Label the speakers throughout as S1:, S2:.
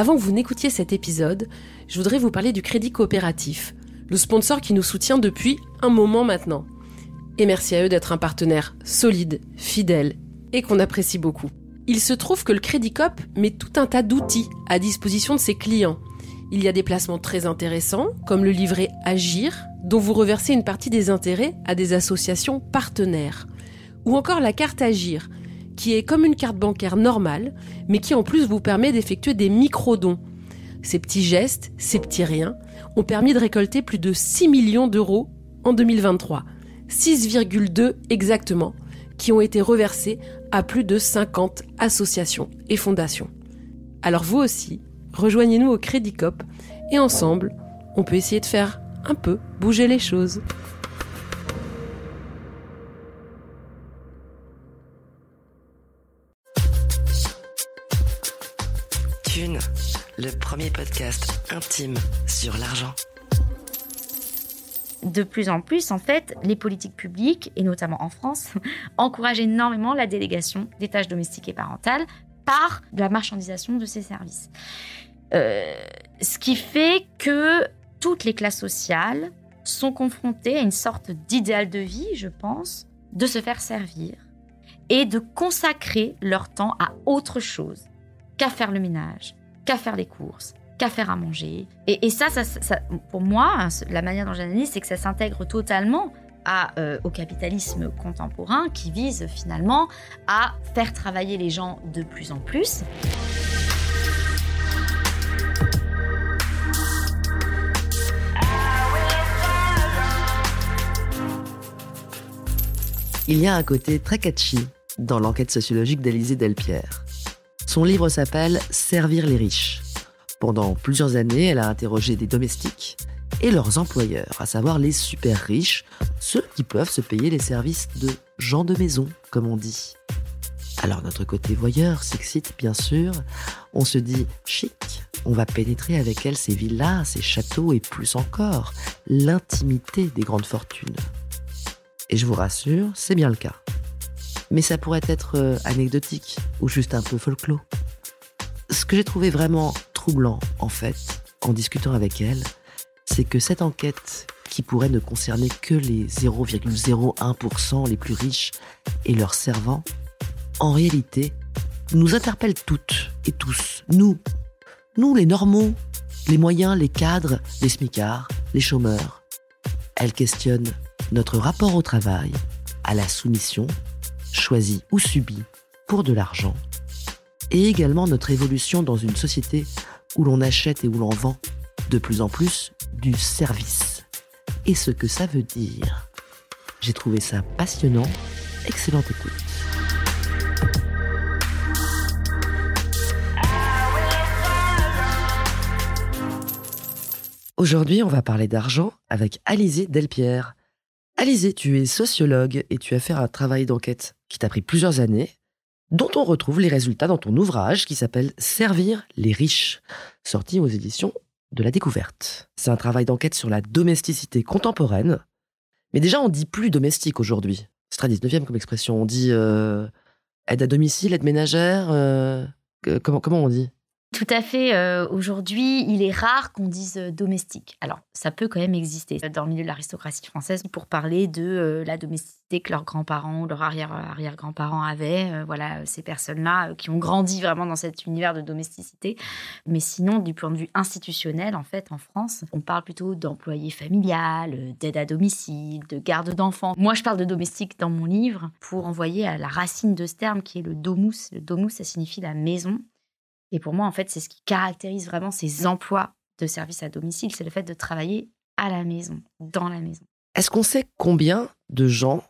S1: Avant que vous n'écoutiez cet épisode, je voudrais vous parler du Crédit Coopératif, le sponsor qui nous soutient depuis un moment maintenant. Et merci à eux d'être un partenaire solide, fidèle et qu'on apprécie beaucoup. Il se trouve que le Crédit Coop met tout un tas d'outils à disposition de ses clients. Il y a des placements très intéressants, comme le livret Agir, dont vous reversez une partie des intérêts à des associations partenaires. Ou encore la carte Agir, qui est comme une carte bancaire normale, mais qui en plus vous permet d'effectuer des micro-dons. Ces petits gestes, ces petits riens, ont permis de récolter plus de 6 millions d'euros en 2023. 6,2 exactement, qui ont été reversés à plus de 50 associations et fondations. Alors vous aussi, rejoignez-nous au Crédit Cop et ensemble, on peut essayer de faire un peu bouger les choses.
S2: Le premier podcast intime sur l'argent.
S3: de plus en plus, en fait, les politiques publiques, et notamment en France, encouragent énormément la délégation des tâches domestiques et parentales par la marchandisation de ces services. Euh, ce qui fait que toutes les classes sociales sont confrontées à une sorte d'idéal de vie, je pense, de se faire servir et de consacrer leur temps à autre chose qu'à faire le ménage, qu'à faire les courses, qu'à faire à manger. Et, ça, pour moi, hein, la manière dont j'analyse, c'est que ça s'intègre totalement euh, au capitalisme contemporain qui vise finalement à faire travailler les gens de plus en plus.
S2: Il y a un côté très catchy dans l'enquête sociologique d'Élysée Delpierre. Son livre s'appelle Servir les riches. Pendant plusieurs années, elle a interrogé des domestiques et leurs employeurs, à savoir les super riches, ceux qui peuvent se payer les services de gens de maison, comme on dit. Alors notre côté voyeur s'excite bien sûr, on se dit chic, on va pénétrer avec elle ces villas, ces châteaux et plus encore, l'intimité des grandes fortunes. Et je vous rassure, c'est bien le cas. Mais ça pourrait être euh, anecdotique ou juste un peu folklore. Ce que j'ai trouvé vraiment troublant, en fait, en discutant avec elle, c'est que cette enquête, qui pourrait ne concerner que les 0,01% les plus riches et leurs servants, en réalité, nous interpelle toutes et tous, nous, nous les normaux, les moyens, les cadres, les smicards, les chômeurs. Elle questionne notre rapport au travail, à la soumission, choisie ou subie pour de l'argent, et également notre évolution dans une société où l'on achète et où l'on vend de plus en plus du service. Et ce que ça veut dire. J'ai trouvé ça passionnant. Excellente écoute. Aujourd'hui, on va parler d'argent avec Alizé Delpierre. Alizé, tu es sociologue et tu as fait un travail d'enquête qui t'a pris plusieurs années, dont on retrouve les résultats dans ton ouvrage qui s'appelle Servir les riches, sorti aux éditions de la découverte. C'est un travail d'enquête sur la domesticité contemporaine. Mais déjà, on dit plus domestique aujourd'hui. C'est très 19e comme expression. On dit euh, aide à domicile, aide ménagère. euh, comment on dit?
S3: Tout à fait. euh, Aujourd'hui, il est rare qu'on dise euh, domestique. Alors, ça peut quand même exister dans le milieu de l'aristocratie française pour parler de euh, la domesticité que leurs grands-parents ou leurs arrière- arrière-grands-parents avaient. Euh, voilà, euh, ces personnes-là euh, qui ont grandi vraiment dans cet univers de domesticité. Mais sinon, du point de vue institutionnel, en fait, en France, on parle plutôt d'employé familial, euh, d'aide à domicile, de garde d'enfants. Moi, je parle de domestique dans mon livre pour envoyer à la racine de ce terme qui est le domus. Le domus, ça signifie la maison. Et pour moi, en fait, c'est ce qui caractérise vraiment ces emplois de service à domicile, c'est le fait de travailler à la maison, dans la maison.
S2: Est-ce qu'on sait combien de gens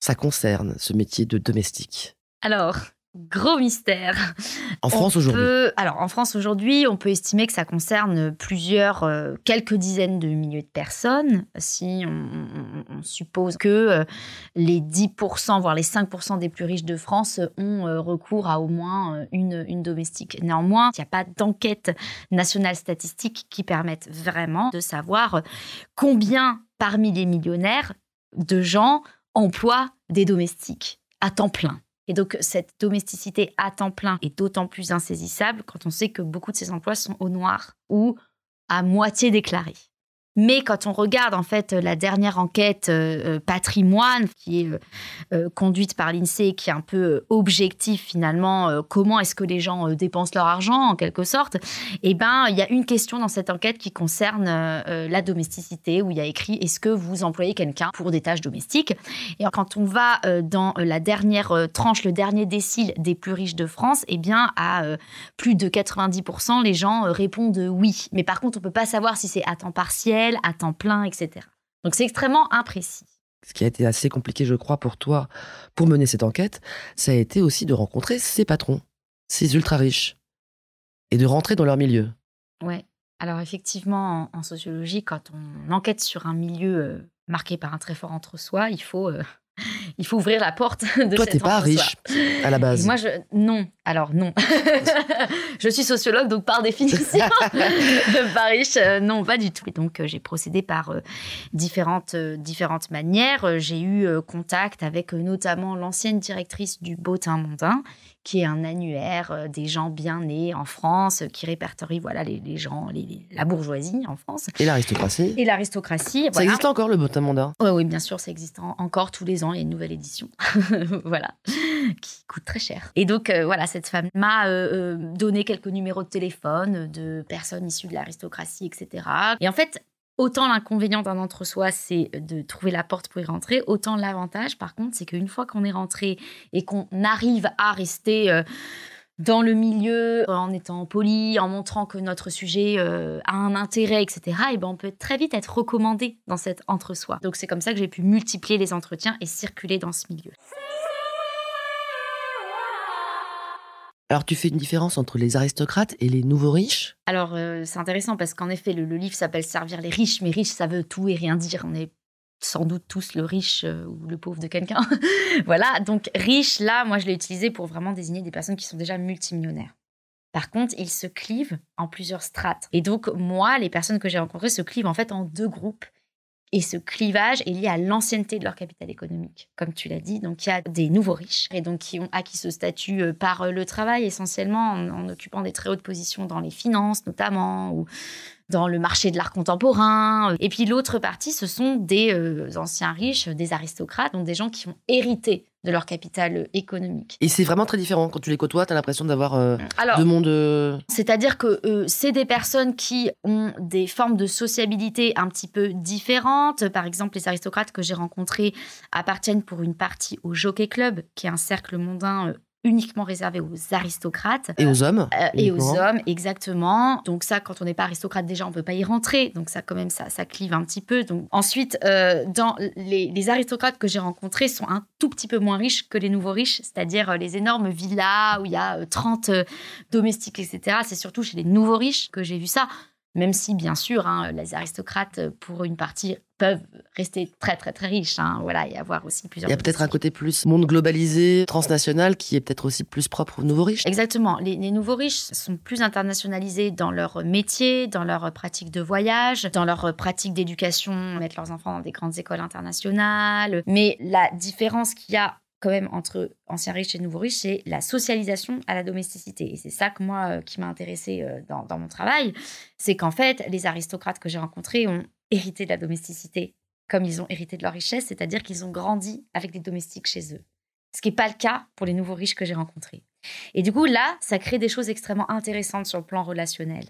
S2: ça concerne, ce métier de domestique?
S3: Alors, Gros mystère.
S2: En France aujourd'hui
S3: Alors en France aujourd'hui, on peut estimer que ça concerne plusieurs, euh, quelques dizaines de milliers de personnes. Si on, suppose que euh, les 10%, voire les 5% des plus riches de France ont euh, recours à au moins une, une domestique. Néanmoins, il n'y a pas d'enquête nationale statistique qui permette vraiment de savoir combien parmi les millionnaires de gens emploient des domestiques à temps plein. Et donc, cette domesticité à temps plein est d'autant plus insaisissable quand on sait que beaucoup de ces emplois sont au noir ou à moitié déclarés. Mais quand on regarde en fait la dernière enquête euh, euh, patrimoine qui est euh, conduite par l'INSEE, qui est un peu objectif finalement, comment est-ce que les gens dépensent leur argent en quelque sorte, eh ben il y a une question dans cette enquête qui concerne la domesticité où il y a écrit est-ce que vous employez quelqu'un pour des tâches domestiques? Et quand on va dans la dernière tranche, le dernier décile des plus riches de France, eh bien à plus de 90% les gens répondent oui. Mais par contre on peut pas savoir si c'est à temps partiel à temps plein, etc. Donc c'est extrêmement imprécis.
S2: Ce qui a été assez compliqué, je crois, pour toi, pour mener cette enquête, ça a été aussi de rencontrer ces patrons, ces ultra riches, et de rentrer dans leur milieu.
S3: Ouais. Alors effectivement, en, sociologie, quand on enquête sur un milieu euh, marqué par un très fort entre-soi, il faut euh, il faut ouvrir la porte de
S2: Toi, t'es pas riche à la base.
S3: moi, je non. Alors non. je suis sociologue, donc par définition, pas riche. Euh, non, pas du tout. Et donc, euh, j'ai procédé par euh, différentes différentes manières. J'ai eu contact avec notamment l'ancienne directrice du Bottin Mondain qui est un annuaire euh, des gens bien nés en France, qui répertorie voilà les, gens, la bourgeoisie en France.
S2: Et l'aristocratie.
S3: Et l'aristocratie.
S2: Ça existe encore le Botamonda?
S3: Oui, oui, bien sûr, ça existe encore tous les ans. Il y a une nouvelle édition, voilà, qui coûte très cher. Et donc euh, voilà, cette femme m'a euh, donné quelques numéros de téléphone de personnes issues de l'aristocratie, etc. Et en fait, Autant l'inconvénient d'un entre-soi, c'est de trouver la porte pour y rentrer, autant l'avantage, par contre, c'est qu'une fois qu'on est rentré et qu'on arrive à rester euh, dans le milieu, en étant poli, en montrant que notre sujet euh, a un intérêt, etc., et ben on peut très vite être recommandé dans cet entre-soi. Donc c'est comme ça que j'ai pu multiplier les entretiens et circuler dans ce milieu.
S2: Alors tu fais une différence entre les aristocrates et les nouveaux riches?
S3: Alors euh, c'est intéressant parce qu'en effet le, livre s'appelle Servir les riches, mais riche ça veut tout et rien dire. On est sans doute tous le riche euh, ou le pauvre de quelqu'un. voilà, donc riche là, moi je l'ai utilisé pour vraiment désigner des personnes qui sont déjà multimillionnaires. Par contre, ils se clivent en plusieurs strates. Et donc, moi, les personnes que j'ai rencontrées se clivent en fait en deux groupes. Et ce clivage est lié à l'ancienneté de leur capital économique, comme tu l'as dit. Donc, il y a des nouveaux riches et donc qui ont acquis ce statut euh, par euh, le travail essentiellement en, occupant des très hautes positions dans les finances notamment ou dans le marché de l'art contemporain. Et puis l'autre partie, ce sont des euh, anciens riches, des aristocrates, donc des gens qui ont hérité de leur capital économique.
S2: Et c'est vraiment très différent. Quand tu les côtoies, tu as l'impression d'avoir euh, deux mondes. Euh,
S3: c'est-à-dire que c'est des personnes qui ont des formes de sociabilité un petit peu différentes. Par exemple, les aristocrates que j'ai rencontrés appartiennent pour une partie au Jockey Club, qui est un cercle mondain uniquement réservé aux aristocrates.
S2: Et aux hommes.
S3: Euh, et aux hommes, exactement. Donc ça, quand on n'est pas aristocrate, déjà, on peut pas y rentrer. Donc ça, quand même, ça, ça clive un petit peu. Donc ensuite, euh, dans les, aristocrates que j'ai rencontrés sont un tout petit peu moins riches que les nouveaux riches, c'est-à-dire euh, les énormes villas où il y a 30 domestiques, etc. C'est surtout chez les nouveaux riches que j'ai vu ça. Même si, bien sûr, hein, les aristocrates, pour une partie, peuvent rester très, très, très riches. Hein, voilà, et avoir aussi plusieurs.
S2: Il y a peut-être un côté plus monde globalisé, transnational, qui est peut-être aussi plus propre aux nouveaux riches.
S3: Exactement. Les, nouveaux riches sont plus internationalisés dans leur métier, dans leur pratique de voyage, dans leur pratique d'éducation, mettre leurs enfants dans des grandes écoles internationales. Mais la différence qu'il y a quand même entre anciens riches et nouveaux riches, c'est la socialisation à la domesticité. Et c'est ça que moi, euh, qui m'a intéressé euh, dans, dans, mon travail, c'est qu'en fait, les aristocrates que j'ai rencontrés ont hérité de la domesticité comme ils ont hérité de leur richesse, c'est-à-dire qu'ils ont grandi avec des domestiques chez eux. Ce qui n'est pas le cas pour les nouveaux riches que j'ai rencontrés. Et du coup, là, ça crée des choses extrêmement intéressantes sur le plan relationnel,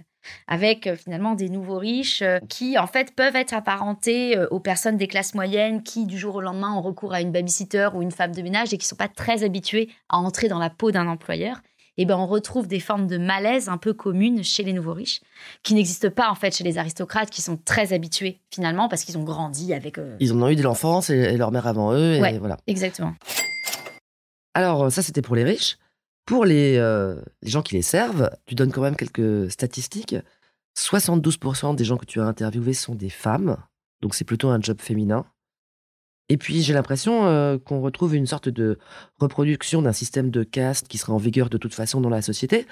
S3: avec euh, finalement des nouveaux riches euh, qui, en fait, peuvent être apparentés euh, aux personnes des classes moyennes qui, du jour au lendemain, ont recours à une babysitter ou une femme de ménage et qui ne sont pas très habitués à entrer dans la peau d'un employeur. Et ben, on retrouve des formes de malaise un peu communes chez les nouveaux riches, qui n'existent pas en fait chez les aristocrates, qui sont très habitués finalement parce qu'ils ont grandi avec.
S2: Ils en ont eu de l'enfance et, leur mère avant eux. Et voilà.
S3: Exactement.
S2: Alors, ça, c'était pour les riches. Pour les, euh, les gens qui les servent, tu donnes quand même quelques statistiques. 72% des gens que tu as interviewés sont des femmes, donc c'est plutôt un job féminin. Et puis j'ai l'impression euh, qu'on retrouve une sorte de reproduction d'un système de caste qui sera en vigueur de toute façon dans la société.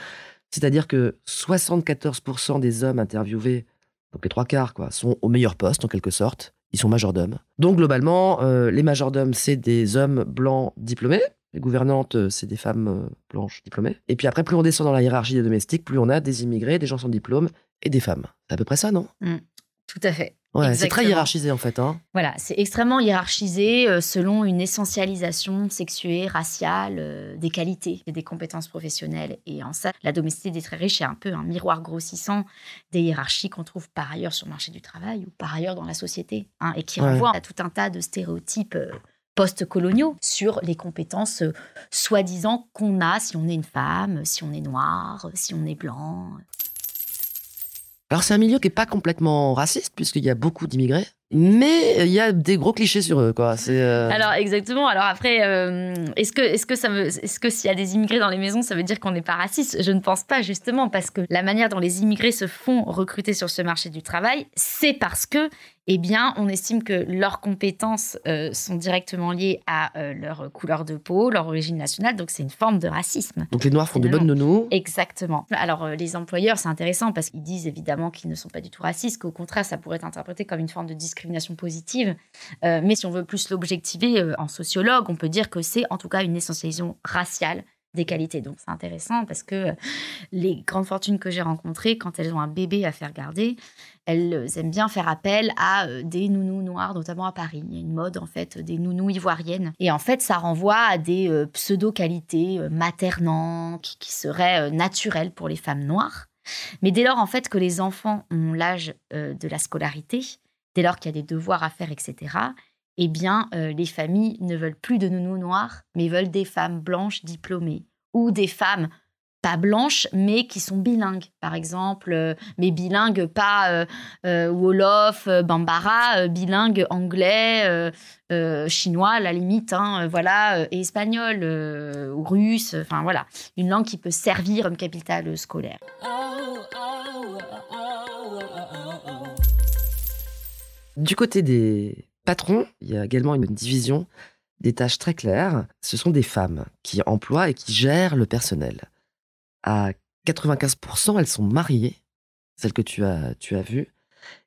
S2: C'est-à-dire que 74% des hommes interviewés, donc les trois quarts, quoi, sont au meilleur poste en quelque sorte. Ils sont majordomes. Donc globalement, euh, les majordomes, c'est des hommes blancs diplômés. Les gouvernantes, euh, c'est des femmes euh, blanches diplômées. Et puis après, plus on descend dans la hiérarchie des domestiques, plus on a des immigrés, des gens sans diplôme et des femmes. C'est à peu près ça, non?
S3: Tout à fait.
S2: Ouais, c'est très hiérarchisé en fait. Hein.
S3: Voilà, c'est extrêmement hiérarchisé euh, selon une essentialisation sexuée, raciale, euh, des qualités et des compétences professionnelles. Et en ça, la domesticité des très riches est un peu un miroir grossissant des hiérarchies qu'on trouve par ailleurs sur le marché du travail ou par ailleurs dans la société, hein, et qui
S2: Ouais.
S3: renvoient à tout un tas de stéréotypes euh, post-coloniaux sur les compétences euh, soi-disant qu'on a si on est une femme, si on est noir, si on est blanc.
S2: Alors c'est un milieu qui est pas complètement raciste puisqu'il y a beaucoup d'immigrés, mais il y a des gros clichés sur eux quoi. C'est euh,
S3: Alors exactement. Alors après, euh, est-ce que est-ce que ça veut, est-ce que s'il y a des immigrés dans les maisons, ça veut dire qu'on n'est pas raciste? Je ne pense pas justement parce que la manière dont les immigrés se font recruter sur ce marché du travail, c'est parce que eh bien, on estime que leurs compétences euh, sont directement liées à euh, leur couleur de peau, leur origine nationale. Donc c'est une forme de racisme.
S2: donc les noirs font de bonnes nounous.
S3: Exactement. Alors, euh, les employeurs, c'est intéressant parce qu'ils disent évidemment qu'ils ne sont pas du tout racistes, qu'au contraire, ça pourrait être interprété comme une forme de discrimination positive. Mais si on veut plus l'objectiver en sociologue, on peut dire que c'est en tout cas une essentialisation raciale des qualités. Donc, c'est intéressant parce que euh, les grandes fortunes que j'ai rencontrées, quand elles ont un bébé à faire garder, elles euh, aiment bien faire appel à euh, des nounous noirs, notamment à Paris. Il y a une mode, en fait, des nounous ivoiriennes. Et en fait, ça renvoie à des pseudo-qualités maternantes qui, seraient naturelles pour les femmes noires. Mais dès lors, en fait, que les enfants ont l'âge de la scolarité, dès lors qu'il y a des devoirs à faire, etc., eh bien, euh, les familles ne veulent plus de nounous noirs, mais veulent des femmes blanches diplômées. Ou des femmes pas blanches, mais qui sont bilingues, par exemple, euh, mais bilingues pas euh, Wolof, Bambara, bilingues anglais, chinois à la limite, hein, voilà, et espagnol russe, enfin voilà, une langue qui peut servir comme capitale scolaire.
S2: Du côté des patrons, il y a également une division des tâches très claires. Ce sont des femmes qui emploient et qui gèrent le personnel. À 95%, elles sont mariées, celles que tu as, tu as vues.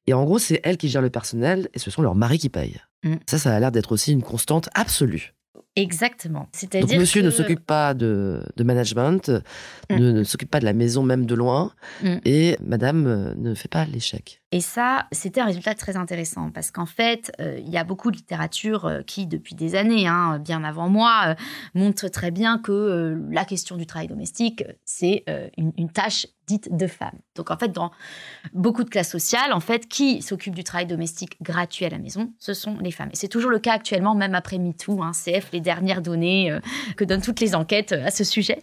S2: Et en gros, c'est elles qui gèrent le personnel et ce sont leurs maris qui payent.
S3: Mm.
S2: Ça, ça a l'air d'être aussi une constante absolue.
S3: Exactement.
S2: Donc
S3: C'est-à-dire
S2: monsieur
S3: que...
S2: ne s'occupe pas de, de management,
S3: Mm.
S2: ne, ne s'occupe pas de la maison même de loin,
S3: Mm.
S2: et madame euh, ne fait pas l'échec.
S3: Et ça, c'était un résultat très intéressant parce qu'en fait, euh, il y a beaucoup de littérature euh, qui, depuis des années, hein, bien avant moi, euh, montre très bien que euh, la question du travail domestique, euh, c'est euh, une, tâche dite de femme. Donc en fait, dans beaucoup de classes sociales, en fait, qui s'occupe du travail domestique gratuit à la maison, ce sont les femmes. Et c'est toujours le cas actuellement, même après MeToo, hein, CF, les dernières données euh, que donnent toutes les enquêtes euh, à ce sujet.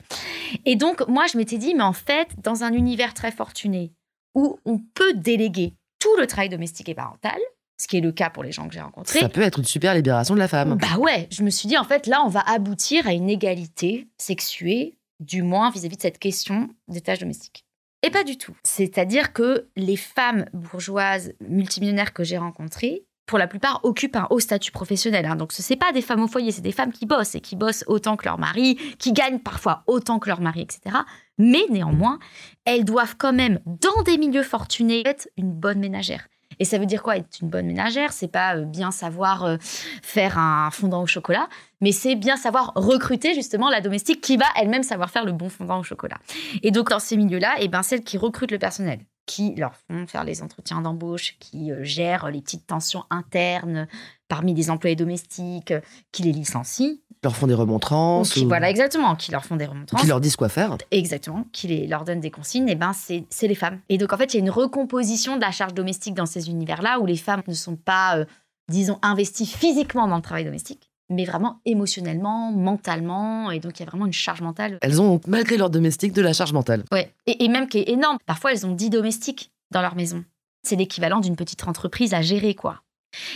S3: Et donc, moi, je m'étais dit, mais en fait, dans un univers très fortuné, où on peut déléguer tout le travail domestique et parental, ce qui est le cas pour les gens que j'ai rencontrés.
S2: Ça peut être une super libération de la femme.
S3: Bah ouais, je me suis dit, en fait, là, on va aboutir à une égalité sexuée, du moins vis-à-vis de cette question des tâches domestiques. Et pas du tout. C'est-à-dire que les femmes bourgeoises multimillionnaires que j'ai rencontrées, pour la plupart, occupent un haut statut professionnel. hein. Donc, ce n'est pas des femmes au foyer, c'est des femmes qui bossent et qui bossent autant que leur mari, qui gagnent parfois autant que leur mari, etc. Mais néanmoins, elles doivent quand même, dans des milieux fortunés, être une bonne ménagère. Et ça veut dire quoi être une bonne ménagère? C'est pas euh, bien savoir euh, faire un fondant au chocolat, mais c'est bien savoir recruter justement la domestique qui va elle-même savoir faire le bon fondant au chocolat. Et donc dans ces milieux-là, et ben celles qui recrutent le personnel, qui leur font faire les entretiens d'embauche, qui euh, gèrent les petites tensions internes parmi les employés domestiques, euh, qui les licencient,
S2: Qui leur font des remontrances,
S3: qui,
S2: ou
S3: voilà exactement, qui leur font des remontrances.
S2: qui leur disent quoi faire.
S3: Exactement, qui les, leur donne des consignes, et ben c'est c'est les femmes. Et donc en fait, il y a une recomposition de la charge domestique dans ces univers-là où les femmes ne sont pas, euh, disons, investies physiquement dans le travail domestique, mais vraiment émotionnellement, mentalement, et donc il y a vraiment une charge mentale.
S2: Elles ont, malgré leur domestique, de la charge mentale.
S3: Ouais, et, et même qui est énorme. Parfois, elles ont 10 domestiques dans leur maison. C'est l'équivalent d'une petite entreprise à gérer, quoi.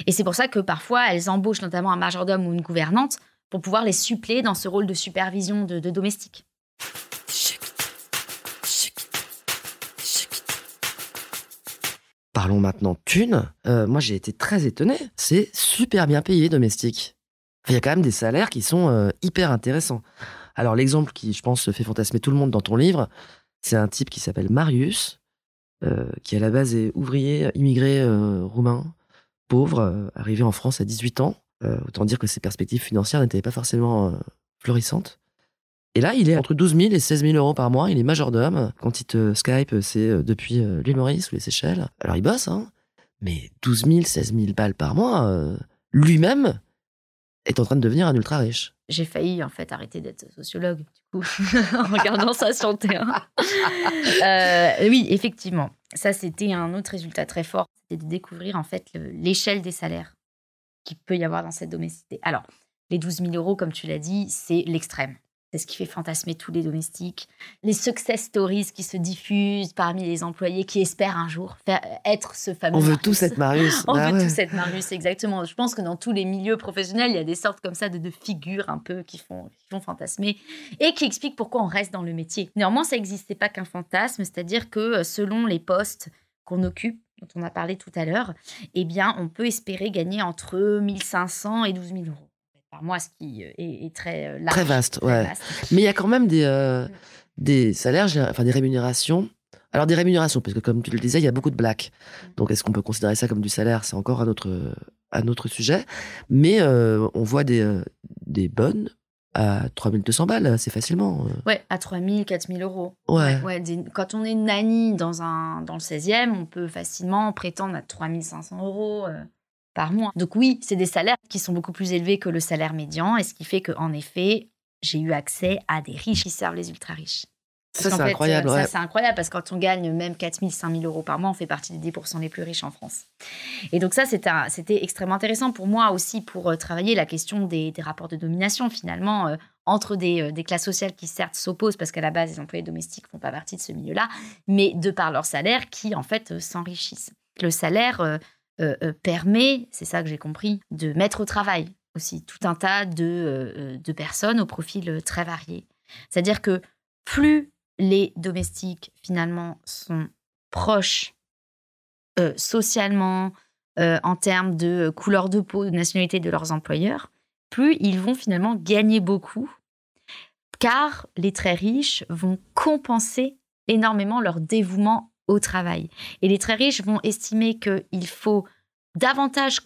S3: Et c'est pour ça que parfois, elles embauchent notamment un majordome ou une gouvernante pour pouvoir les suppléer dans ce rôle de supervision de, de domestique.
S2: Parlons maintenant thunes. Euh, moi, j'ai été très étonné. C'est super bien payé domestique. Il y a quand même des salaires qui sont euh, hyper intéressants. Alors, l'exemple qui, je pense, fait fantasmer tout le monde dans ton livre, c'est un type qui s'appelle Marius, euh, qui à la base est ouvrier immigré roumain, pauvre, arrivé en France à 18 ans. autant dire que ses perspectives financières n'étaient pas forcément florissantes. Et là, il est entre 12 000 et 16 000 euros par mois. Il est majordome. Quand il te Skype, c'est euh, depuis euh, l'île Maurice ou les Seychelles. Alors, il bosse, hein. Mais 12 000, 16 000 balles par mois, euh, lui-même est en train de devenir un ultra riche.
S3: J'ai failli, en fait, arrêter d'être sociologue, du coup, en regardant ça sur le terrain. oui, effectivement. Ça, c'était un autre résultat très fort. C'était de découvrir, en fait, l'échelle des salaires qu'il peut y avoir dans cette domesticité. Alors, les 12 000 euros, comme tu l'as dit, c'est l'extrême. C'est ce qui fait fantasmer tous les domestiques. Les success stories qui se diffusent parmi les employés qui espèrent un jour faire, être ce fameux.
S2: On veut tous être Marius.
S3: On bah veut tous être Marius, exactement. Je pense que dans tous les milieux professionnels, il y a des sortes comme ça de, figures un peu qui font, qui font fantasmer et qui expliquent pourquoi on reste dans le métier. Néanmoins, ça n'existait pas qu'un fantasme, c'est-à-dire que euh, selon les postes qu'on occupe, dont on a parlé tout à l'heure, eh bien, on peut espérer gagner entre 1500 et 12 000 euros par mois, ce qui euh, est, très euh, large.
S2: Très vaste, ouais. Mais il y a quand même des, euh, mm. des salaires, enfin des rémunérations. Alors des rémunérations, parce que comme tu le disais, il y a beaucoup de blacks. Mm. Donc est-ce qu'on peut considérer ça comme du salaire? C'est encore un autre, un autre sujet. Mais on voit des, des bonnes à 3200 balles assez facilement.
S3: Ouais, à 3000, 4000 euros.
S2: Ouais.
S3: ouais, quand on est nanny dans, un, dans le 16e, on peut facilement prétendre à 3500 euros par mois. Donc oui, c'est des salaires qui sont beaucoup plus élevés que le salaire médian, et ce qui fait qu'en effet, j'ai eu accès à des riches qui servent les ultra riches.
S2: ça, c'est incroyable. Ça,
S3: c'est incroyable parce que quand on gagne même 4 000, 5 000 euros par mois, on fait partie des 10% les plus riches en France. Et donc, ça, c'était extrêmement intéressant pour moi aussi pour euh, travailler la question des, rapports de domination, finalement, euh, entre des, euh, des, classes sociales qui, certes, s'opposent parce qu'à la base, les employés domestiques ne font pas partie de ce milieu-là, mais de par leur salaire qui, en fait, s'enrichissent. Le salaire euh, euh, permet, c'est ça que j'ai compris, de mettre au travail aussi tout un tas de, euh, de personnes au profil très varié. C'est-à-dire que plus les domestiques finalement sont proches socialement, en termes de couleur de peau, de nationalité de leurs employeurs, plus ils vont finalement gagner beaucoup, car les très riches vont compenser énormément leur dévouement au travail. Et les très riches vont estimer qu'il faut davantage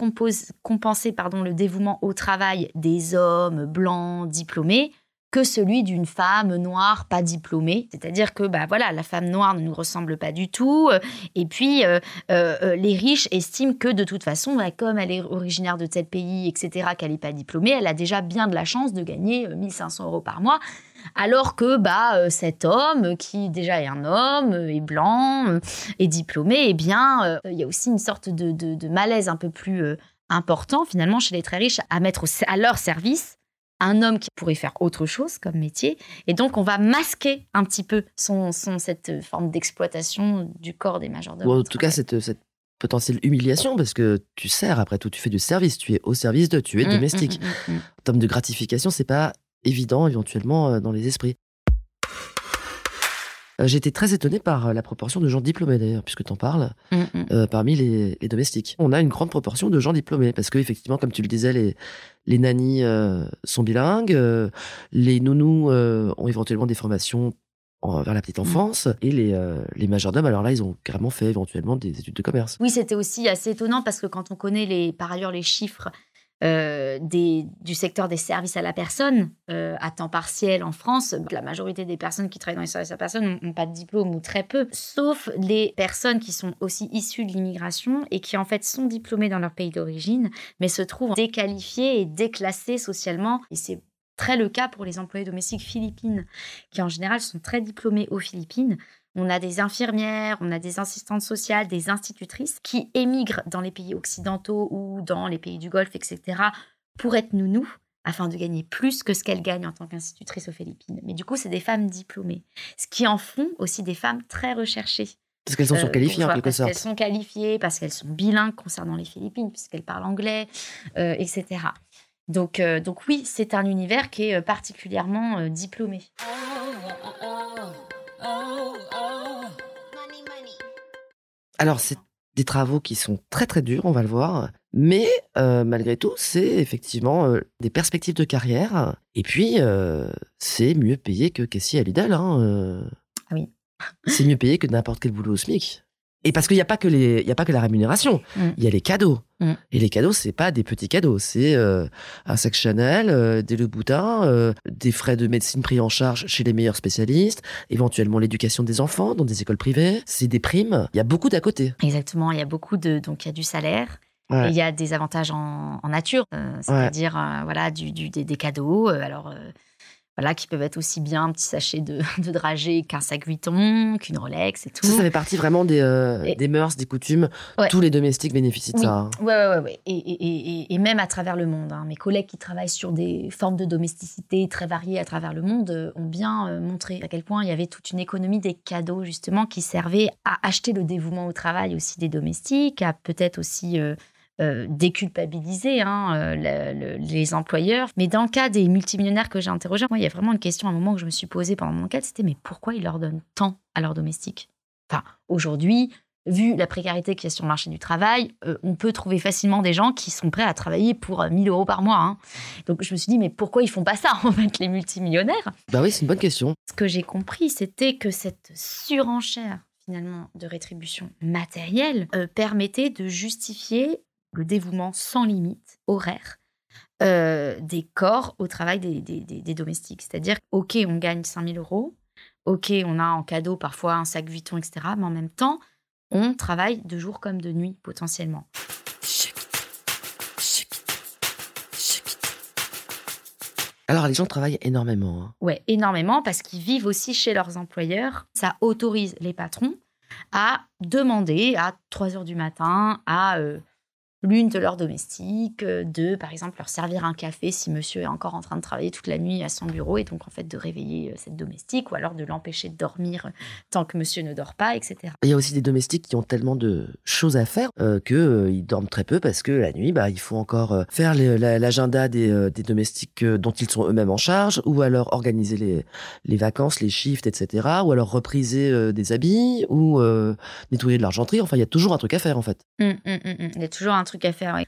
S3: compenser pardon, le dévouement au travail des hommes blancs diplômés que celui d'une femme noire pas diplômée. C'est-à-dire que bah voilà, la femme noire ne nous ressemble pas du tout. Euh, et puis euh, euh, les riches estiment que de toute façon, bah, comme elle est originaire de tel pays, etc., qu'elle n'est pas diplômée, elle a déjà bien de la chance de gagner 1500 euros par mois. Alors que bah cet homme qui déjà est un homme, est blanc, est diplômé, eh bien il y a aussi une sorte de, de malaise un peu plus important finalement chez les très riches à mettre à leur service un homme qui pourrait faire autre chose comme métier. Et donc, on va masquer un petit peu son, cette forme d'exploitation du corps des majordomes.
S2: Ou en tout cas, cette, cette potentielle humiliation, parce que tu sers, après tout, tu fais du service, tu es au service de, tu es mmh, domestique. Mmh, mmh, en termes de gratification, c'est pas évident éventuellement euh, dans les esprits. Euh, été très étonné par euh, la proportion de gens diplômés d'ailleurs, puisque tu en parles, mm, mm. Euh, parmi les, domestiques. On a une grande proportion de gens diplômés, parce que effectivement, comme tu le disais, les, les nannies sont bilingues, les nounous ont éventuellement des formations vers la petite mm. enfance. Et les, les majordomes, alors là, ils ont carrément fait éventuellement des études de commerce.
S3: Oui, c'était aussi assez étonnant parce que quand on connaît les, par ailleurs les chiffres euh, du secteur des services à la personne euh, à temps partiel en France. La majorité des personnes qui travaillent dans les services à la personne n'ont pas de diplôme ou très peu, sauf les personnes qui sont aussi issues de l'immigration et qui en fait sont diplômées dans leur pays d'origine, mais se trouvent déqualifiées et déclassées socialement. Et c'est très le cas pour les employés domestiques philippines, qui en général sont très diplômés aux Philippines, on a des infirmières, on a des assistantes sociales, des institutrices qui émigrent dans les pays occidentaux ou dans les pays du Golfe, etc., pour être nounous afin de gagner plus que ce qu'elles gagnent en tant qu'institutrice aux Philippines. Mais du coup, c'est des femmes diplômées, ce qui en font aussi des femmes très recherchées.
S2: Parce qu'elles sont euh, qualifiées en quelque sorte.
S3: Parce qu'elles sont qualifiées, parce qu'elles sont bilingues concernant les Philippines, puisqu'elles parlent anglais, euh, etc. Donc, euh, donc oui, c'est un univers qui est particulièrement euh, diplômé.
S2: Alors, c'est des travaux qui sont très très durs, on va le voir. Mais euh, malgré tout, c'est effectivement euh, des perspectives de carrière. Et puis, euh, c'est mieux payé que Cassie à Lidl. Hein.
S3: Ah oui.
S2: c'est mieux payé que n'importe quel boulot au SMIC. Et parce qu'il n'y a, pas que les- il y a pas que la rémunération,
S3: Mm.
S2: il y a les cadeaux.
S3: Mm.
S2: Et les cadeaux, c'est pas des petits cadeaux. C'est euh, un sac Chanel, euh, des Le Boutin, euh, des frais de médecine pris en charge chez les meilleurs spécialistes, éventuellement l'éducation des enfants dans des écoles privées. C'est des primes. Il y a beaucoup d'à côté.
S3: Exactement, il y a beaucoup de... Donc il y a du salaire,
S2: Ouais.
S3: et il y a des avantages en, en nature, euh, c'est-à-dire voilà, du, du- des, des cadeaux. alors... voilà, qui peuvent être aussi bien un petit sachet de, de dragée qu'un sac Vuitton, qu'une Rolex et tout.
S2: Ça, ça fait partie vraiment des, euh,
S3: Et-
S2: des mœurs, des coutumes.
S3: Ouais.
S2: Tous les domestiques bénéficient de
S3: Oui.
S2: ça. hein.
S3: Ouais, ouais, ouais. Et, et- et- même à travers le monde. hein. Mes collègues qui travaillent sur des formes de domesticité très variées à travers le monde euh, ont bien euh, montré à quel point il y avait toute une économie des cadeaux, justement, qui servait à acheter le dévouement au travail aussi des domestiques, à peut-être aussi. euh, euh, déculpabiliser hein, euh, le- le- les employeurs. Mais dans le cas des multimillionnaires que j'ai interrogés, moi, il y a vraiment une question à un moment que je me suis posée pendant mon enquête, c'était mais pourquoi ils leur donnent tant à leurs domestiques? Enfin, aujourd'hui, vu la précarité qu'il y a sur le marché du travail, euh, on peut trouver facilement des gens qui sont prêts à travailler pour euh, 1000 euros par mois. hein. Donc je me suis dit, mais pourquoi ils font pas ça, en fait, les multimillionnaires?
S2: Bah oui, c'est une bonne question.
S3: Ce que j'ai compris, c'était que cette surenchère, finalement, de rétribution matérielle euh, permettait de justifier le dévouement sans limite, horaire, euh, des corps au travail des, des- des- des domestiques. C'est-à-dire, OK, on gagne 5000 euros, OK, on a en cadeau parfois un sac Vuitton, etc. Mais en même temps, on travaille de jour comme de nuit, potentiellement.
S2: Alors, les gens travaillent énormément. hein.
S3: Ouais, énormément parce qu'ils vivent aussi chez leurs employeurs. Ça autorise les patrons à demander à 3 heures du matin à euh, l'une de leurs domestiques euh, de, par exemple, leur servir un café si monsieur est encore en train de travailler toute la nuit à son bureau et donc en fait de réveiller euh, cette domestique ou alors de l'empêcher de dormir euh, tant que monsieur ne dort pas, etc.
S2: Il y a aussi des domestiques qui ont tellement de choses à faire euh, que euh, ils dorment très peu parce que la nuit, bah, il faut encore euh, faire l'agenda des, des domestiques dont ils sont eux-mêmes en charge, ou alors organiser les, les vacances, les shifts, etc. Ou alors repriser des habits, ou nettoyer de l'argenterie. Enfin, il y a toujours un truc à faire en fait.
S3: Hum, hum, hum. Il y a toujours un truc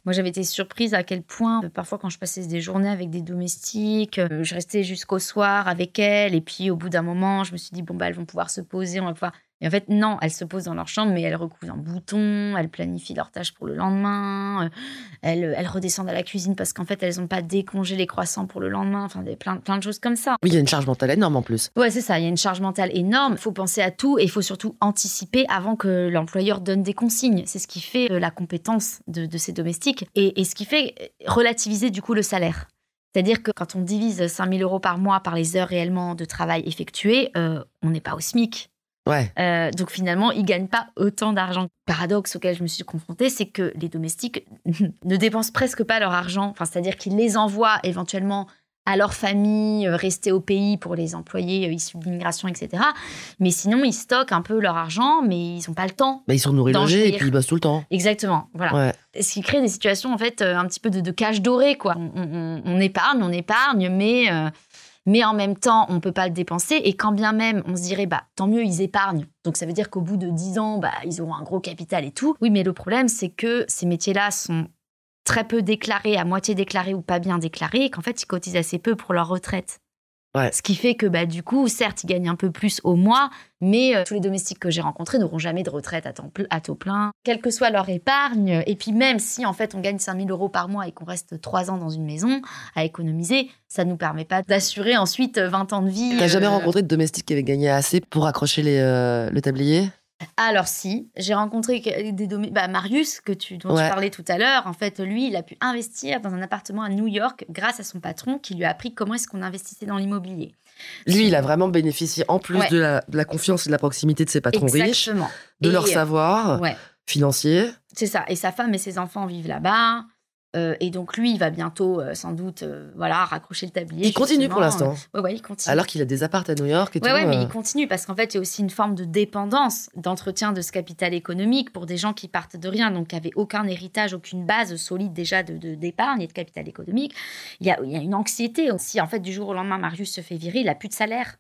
S3: Moi, j'avais été surprise à quel point, euh, parfois, quand je passais des journées avec des domestiques, euh, je restais jusqu'au soir avec elles. Et puis, au bout d'un moment, je me suis dit, bon, bah, elles vont pouvoir se poser, on va pouvoir. Et en fait, non, elles se posent dans leur chambre, mais elles recousent un bouton, elles planifient leurs tâches pour le lendemain, euh, elles, elles redescendent à la cuisine parce qu'en fait, elles n'ont pas décongé les croissants pour le lendemain. Enfin, des, plein, plein de choses comme ça.
S2: Oui, il y a une charge mentale énorme en plus.
S3: Ouais, c'est ça. Il y a une charge mentale énorme. Il faut penser à tout et il faut surtout anticiper avant que l'employeur donne des consignes. C'est ce qui fait euh, la compétence de, de ces domestiques et, et ce qui fait euh, relativiser du coup le salaire. C'est-à-dire que quand on divise 5000 euros par mois par les heures réellement de travail effectuées, euh, on n'est pas au SMIC.
S2: Ouais.
S3: Euh, donc finalement, ils gagnent pas autant d'argent. Paradoxe auquel je me suis confrontée, c'est que les domestiques ne dépensent presque pas leur argent. Enfin, c'est-à-dire qu'ils les envoient éventuellement à leur famille, euh, rester au pays pour les employés euh, issus de l'immigration, etc. Mais sinon, ils stockent un peu leur argent, mais ils n'ont pas le temps.
S2: Bah, ils sont nourris logés et puis ils bossent tout le temps.
S3: Exactement, voilà.
S2: Ouais.
S3: Ce qui crée des situations, en fait, un petit peu de, de cage dorée, quoi. On, on- on épargne, on épargne, mais, euh, mais en même temps, on peut pas le dépenser. Et quand bien même, on se dirait, bah, tant mieux, ils épargnent. Donc, ça veut dire qu'au bout de 10 ans, bah, ils auront un gros capital et tout. Oui, mais le problème, c'est que ces métiers-là sont très peu déclarés, à moitié déclarés ou pas bien déclarés, et qu'en fait, ils cotisent assez peu pour leur retraite.
S2: Ouais.
S3: Ce qui fait que, bah, du coup, certes, ils gagnent un peu plus au mois, mais euh, tous les domestiques que j'ai rencontrés n'auront jamais de retraite à temps, à taux plein, quelle que soit leur épargne. Et puis, même si, en fait, on gagne 5000 euros par mois et qu'on reste 3 ans dans une maison à économiser, ça ne nous permet pas d'assurer ensuite 20 ans de vie.
S2: T'as jamais
S3: Euh,
S2: rencontré de domestiques qui avaient gagné assez pour accrocher les, euh, le tablier?
S3: Alors si, j'ai rencontré des domi- bah, Marius que tu dont
S2: Ouais.
S3: tu parlais tout à l'heure. En fait, lui, il a pu investir dans un appartement à New York grâce à son patron qui lui a appris comment est-ce qu'on investissait dans l'immobilier.
S2: Lui, il a vraiment bénéficié, en plus
S3: Ouais.
S2: de, la, de la confiance et de la proximité de ses patrons riches,
S3: Exactement.
S2: de
S3: Et,
S2: leur
S3: euh,
S2: savoir
S3: Ouais,
S2: financier.
S3: c'est ça. Et sa femme et ses enfants vivent là-bas. Euh, et donc lui, il va bientôt, euh, sans doute, euh, voilà, raccrocher le tablier.
S2: Il continue pour l'instant.
S3: Ouais, ouais, il continue.
S2: Alors qu'il a des apparts à New York et
S3: Ouais,
S2: tout.
S3: ouais, mais il continue parce qu'en fait, il y a aussi une forme de dépendance, d'entretien de ce capital économique pour des gens qui partent de rien, donc qui n'avaient aucun héritage, aucune base solide déjà de de- d'épargne et de capital économique. Il y, a, il y a une anxiété aussi. En fait, du jour au lendemain, Marius se fait virer, il n'a plus de salaire.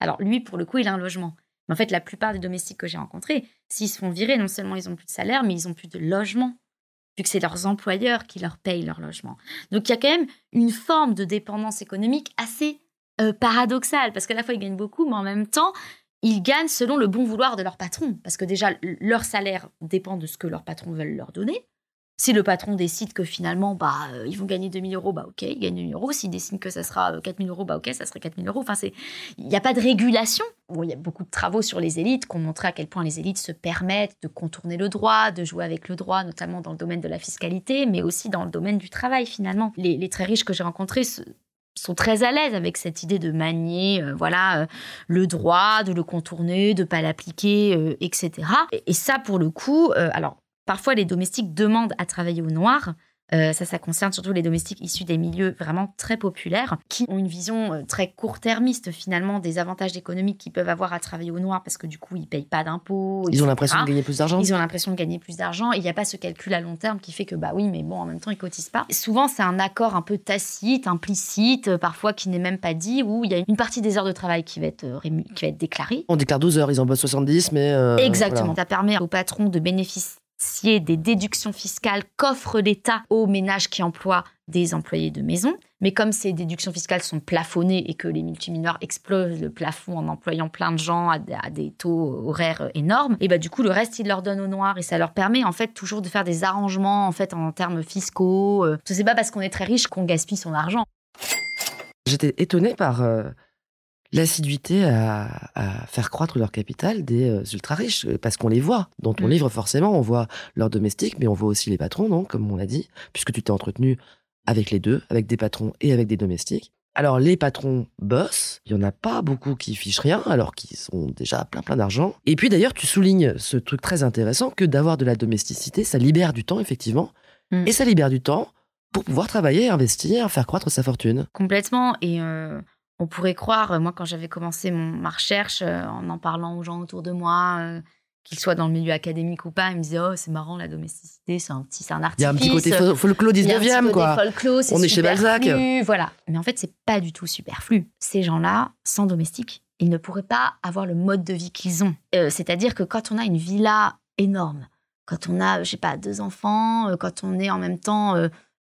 S3: Alors lui, pour le coup, il a un logement. Mais en fait, la plupart des domestiques que j'ai rencontrés, s'ils se font virer, non seulement ils n'ont plus de salaire, mais ils n'ont plus de logement, que c'est leurs employeurs qui leur payent leur logement. Donc il y a quand même une forme de dépendance économique assez euh, paradoxale, parce qu'à la fois ils gagnent beaucoup, mais en même temps, ils gagnent selon le bon vouloir de leur patron, parce que déjà, leur salaire dépend de ce que leurs patrons veulent leur donner. Si le patron décide que finalement, bah, euh, ils vont gagner 2000 euros, bah ok, ils gagnent 2000 euros. S'il décide que ça sera euh, 4000 euros, bah ok, ça serait 4000 euros. Enfin, il n'y a pas de régulation. Bon, il y a beaucoup de travaux sur les élites qui ont montré à quel point les élites se permettent de contourner le droit, de jouer avec le droit, notamment dans le domaine de la fiscalité, mais aussi dans le domaine du travail finalement. Les, très riches que j'ai rencontrés sont très à l'aise avec cette idée de manier, euh, voilà, euh, le droit, de le contourner, de pas l'appliquer, euh, etc. Et, et ça, pour le coup, euh, alors parfois les domestiques demandent à travailler au noir. Euh, ça, ça concerne surtout les domestiques issus des milieux vraiment très populaires, qui ont une vision euh, très court-termiste finalement des avantages économiques qu'ils peuvent avoir à travailler au noir parce que du coup ils payent pas d'impôts.
S2: Ils ont l'impression de gagner plus d'argent.
S3: Ils ont l'impression de gagner plus d'argent. Il n'y a pas ce calcul à long terme qui fait que, bah oui, mais bon, en même temps, ils cotisent pas. Souvent, c'est un accord un peu tacite, implicite, euh, parfois qui n'est même pas dit, où il y a une partie des heures de travail qui va être, rému- qui va être déclarée.
S2: On déclare 12 heures, ils en bossent 70, mais. euh,
S3: Exactement.
S2: voilà.
S3: Ça permet au patron de bénéficier des déductions fiscales qu'offre l'État aux ménages qui emploient des employés de maison. Mais comme ces déductions fiscales sont plafonnées et que les multimineurs explosent le plafond en employant plein de gens à, des taux horaires énormes, et bah du coup le reste ils leur donnent au noir et ça leur permet en fait toujours de faire des arrangements en fait en termes fiscaux. Euh, C'est pas parce qu'on est très riche qu'on gaspille son argent.
S2: J'étais étonné par euh, l'assiduité à, à faire croître leur capital des euh, ultra riches, euh, parce qu'on les voit. Dans ton
S3: Mm.
S2: livre, forcément, on voit leurs domestiques, mais on voit aussi les patrons, donc, comme on l'a dit, puisque tu t'es entretenu avec les deux, avec des patrons et avec des domestiques. Alors, les patrons bossent, il y en a pas beaucoup qui fichent rien, alors qu'ils sont déjà plein plein d'argent. Et puis d'ailleurs, tu soulignes ce truc très intéressant que d'avoir de la domesticité, ça libère du temps, effectivement,
S3: Mm.
S2: et ça libère du temps pour pouvoir travailler, investir, faire croître sa fortune.
S3: Complètement. Et euh, on pourrait croire, euh, moi, quand j'avais commencé mon, ma recherche, euh, en en parlant aux gens autour de moi, euh, qu'ils soient dans le milieu académique ou pas, ils me disaient Oh, c'est marrant, la domesticité, c'est un petit, c'est un artifice.
S2: Il y a un petit côté fol- folklore
S3: Il y a un petit
S2: 19e,
S3: côté
S2: quoi.
S3: folklore, c'est
S2: On est chez Balzac.
S3: Voilà. Mais en fait, c'est pas du tout superflu. Ces gens-là, sans domestique, ils ne pourraient pas avoir le mode de vie qu'ils ont. Euh, C'est-à-dire que quand on a une villa énorme, quand on a, je sais pas, deux enfants, quand on est en même temps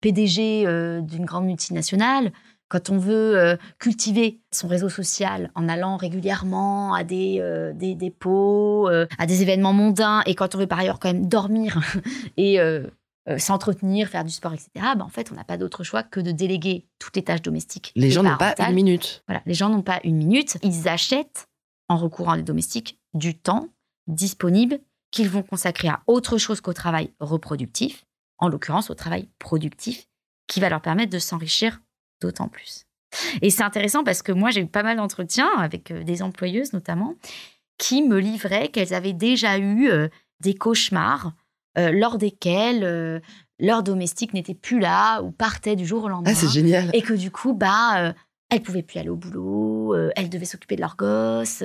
S3: PDG d'une grande multinationale, quand on veut euh, cultiver son réseau social en allant régulièrement à des, euh, des dépôts, euh, à des événements mondains, et quand on veut par ailleurs quand même dormir et s'entretenir, faire du sport, etc., ben, en fait, on n'a pas d'autre choix que de déléguer toutes les tâches domestiques.
S2: Les gens n'ont pas une minute.
S3: Voilà, les gens n'ont pas une minute. Ils achètent, en recourant à des domestiques, du temps disponible qu'ils vont consacrer à autre chose qu'au travail reproductif, en l'occurrence au travail productif, qui va leur permettre de s'enrichir d'autant plus. Et c'est intéressant parce que moi, j'ai eu pas mal d'entretiens avec euh, des employeuses notamment, qui me livraient qu'elles avaient déjà eu euh, des cauchemars euh, lors desquels euh, leur domestique n'était plus là ou partait du jour au lendemain
S2: Ah, c'est génial.
S3: et que du coup, bah, elles pouvaient plus aller au boulot, elles devaient s'occuper de leurs gosses,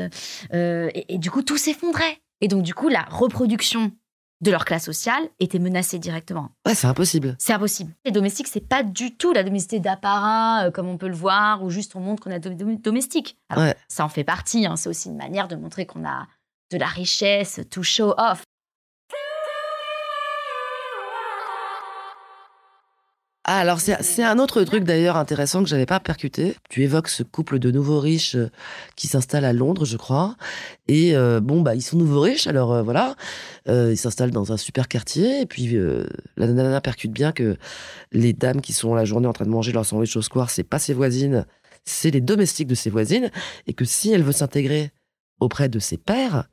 S3: et, et du coup, tout s'effondrait. Et donc, du coup, la reproduction de leur classe sociale était menacée directement.
S2: Ouais, c'est impossible.
S3: C'est impossible. Les domestiques, c'est pas du tout la domesticité d'apparat, euh, comme on peut le voir, où juste on montre qu'on a des dom- domestiques. Alors,
S2: Ouais.
S3: Ça en fait partie, hein, c'est aussi une manière de montrer qu'on a de la richesse, to show off.
S2: Ah, alors c'est c'est un autre truc d'ailleurs intéressant que j'avais pas percuté. Tu évoques ce couple de nouveaux riches euh, qui s'installe à Londres, je crois. Et euh, bon, bah ils sont nouveaux riches, alors euh, voilà. Euh, ils s'installent dans un super quartier. Et puis euh, la nana percute bien que les dames qui sont la journée en train de manger leur sandwich au square, c'est pas ses voisines, c'est les domestiques de ses voisines. Et que si elle veut s'intégrer auprès de ses pères,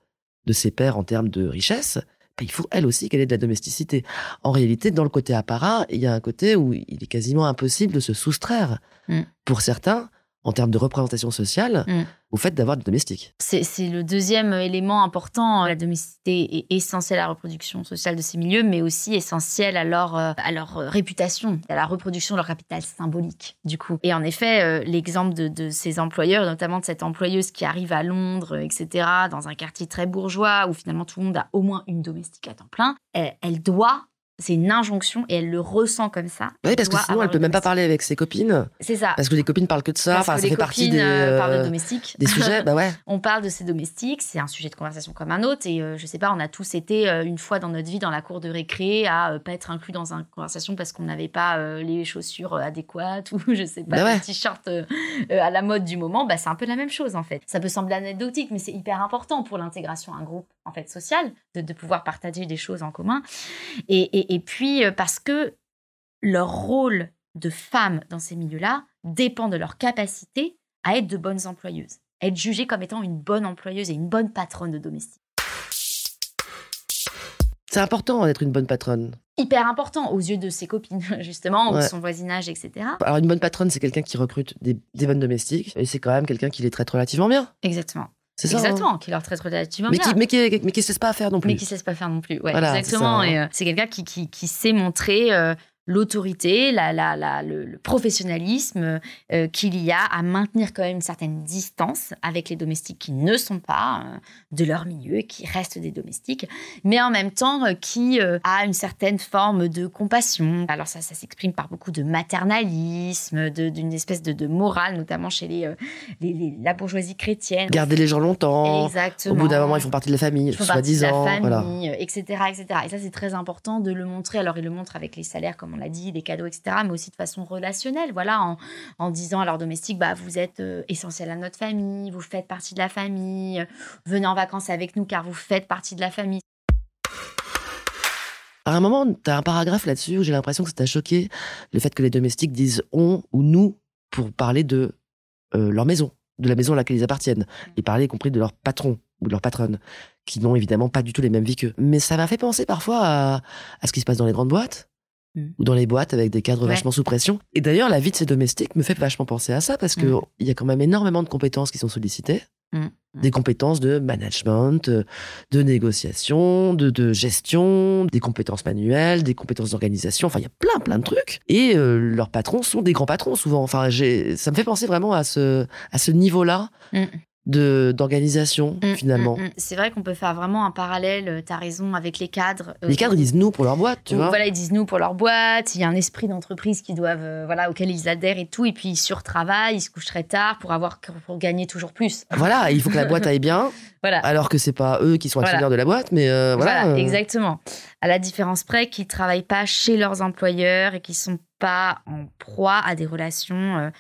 S2: de ses pères en termes de richesse, il faut elle aussi qu'elle ait de la domesticité. En réalité, dans le côté apparat, il y a un côté où il est quasiment impossible de se soustraire.
S3: Mm.
S2: Pour certains, en termes de représentation sociale
S3: Mm.
S2: au fait d'avoir des domestiques.
S3: C'est le deuxième élément important. La domesticité est essentielle à la reproduction sociale de ces milieux, mais aussi essentielle à leur, euh, à leur euh, réputation, à la reproduction de leur capital symbolique, du coup. Et en effet, euh, l'exemple de, de ces employeurs, notamment de cette employeuse qui arrive à Londres, etc., dans un quartier très bourgeois, où finalement tout le monde a au moins une domestique à temps plein, elle, elle doit... C'est une injonction et elle le ressent comme ça.
S2: Oui, parce que sinon, elle peut
S3: une
S2: même pas parler avec ses copines,
S3: C'est ça.
S2: parce que les copines parlent que de ça.
S3: Parce
S2: Enfin,
S3: que
S2: ça
S3: les
S2: fait partie
S3: copines
S2: des,
S3: euh, parlent de
S2: euh,
S3: domestiques.
S2: des sujets. bah ouais.
S3: on parle de ces domestiques, c'est un sujet de conversation comme un autre. Et euh, je sais pas, on a tous été euh, une fois dans notre vie dans la cour de récré à pas être inclus dans une conversation parce qu'on n'avait pas les chaussures adéquates ou je sais pas,
S2: Bah ouais.
S3: le t-shirt à la mode du moment. Bah, c'est un peu la même chose en fait. Ça peut sembler anecdotique, mais c'est hyper important pour l'intégration à un groupe en fait social de, de pouvoir partager des choses en commun. Et, et, et puis euh, parce que leur rôle de femme dans ces milieux-là dépend de leur capacité à être de bonnes employeuses, à être jugées comme étant une bonne employeuse et une bonne patronne de domestique.
S2: C'est important d'être une bonne patronne.
S3: Hyper important aux yeux de ses copines, justement, ou de son voisinage, etc.
S2: Alors, une bonne patronne, c'est quelqu'un qui recrute des, des bonnes domestiques, et c'est quand même quelqu'un qui les traite relativement bien.
S3: Exactement.
S2: C'est ça. hein
S3: Exactement, qui leur traite relativement
S2: mais
S3: bien.
S2: qui, mais, qui, mais qui laisse pas faire non plus.
S3: mais qui ne cesse pas faire non plus. Ouais,
S2: Voilà,
S3: exactement.
S2: hein.
S3: Et euh, c'est quelqu'un qui, qui, qui sait montrer euh, l'autorité, la, la, la- le, le professionnalisme euh, qu'il y a à maintenir quand même une certaine distance avec les domestiques qui ne sont pas euh, de leur milieu, qui restent des domestiques, mais en même temps euh, qui a une certaine forme de compassion. Alors ça, ça s'exprime par beaucoup de maternalisme, d'une espèce de, de morale, notamment chez les, les- les- la bourgeoisie chrétienne.
S2: Garder les gens longtemps.
S3: Exactement.
S2: Au bout d'un moment, ils font partie de la famille,
S3: Ils font partie de
S2: soi-disant.
S3: la famille,
S2: Voilà.
S3: etc., etc. Et ça, c'est très important de le montrer. Alors, ils le montrent avec les salaires, comme on l'a dit, les cadeaux, etc., mais aussi de façon relationnelle. Voilà, en, disant à leurs domestiques, bah, vous êtes euh, essentiel à notre famille, vous faites partie de la famille, venez en vacances avec nous car vous faites partie de la famille.
S2: À un moment, tu as un paragraphe là-dessus où j'ai l'impression que ça t'a choqué le fait que les domestiques disent on ou nous pour parler de euh, leur maison, de la maison à laquelle ils appartiennent, et parler y compris de leur patron ou de leur patronne, qui n'ont évidemment pas du tout les mêmes vies qu'eux. Mais ça m'a fait penser parfois à ce qui se passe dans les grandes boîtes,
S3: Mm.
S2: ou dans les boîtes avec des cadres
S3: Ouais.
S2: vachement sous pression. Et d'ailleurs, la vie de ces domestiques me fait vachement penser à ça, parce qu'il
S3: Mm.
S2: il y a quand même énormément de compétences qui sont sollicitées.
S3: Mm.
S2: Des compétences de management, euh, de négociation, de, de gestion, des compétences manuelles, des compétences d'organisation. Enfin, il y a plein, plein de trucs. Et euh, leurs patrons sont des grands patrons souvent. Enfin, ça me fait penser vraiment à ce, à ce niveau-là d'organisation
S3: Mm,
S2: finalement.
S3: mm, mm. C'est vrai qu'on peut faire vraiment un parallèle, tu as raison, avec les cadres. euh,
S2: Les cadres ils disent nous pour leur boîte, tu vois.
S3: Voilà, ils disent nous pour leur boîte. Il y a un esprit d'entreprise qui doivent, euh, voilà, auquel ils adhèrent et tout. Et puis ils surtravaillent, ils se couchent très tard pour avoir pour gagner toujours plus.
S2: Voilà, il faut que la boîte aille bien,
S3: Voilà.
S2: alors que c'est pas eux qui sont
S3: Voilà.
S2: actionnaires de la boîte, mais euh, voilà.
S3: Voilà,
S2: euh,
S3: exactement. À la différence près qu'ils travaillent pas chez leurs employeurs et qu'ils sont pas en proie à des relations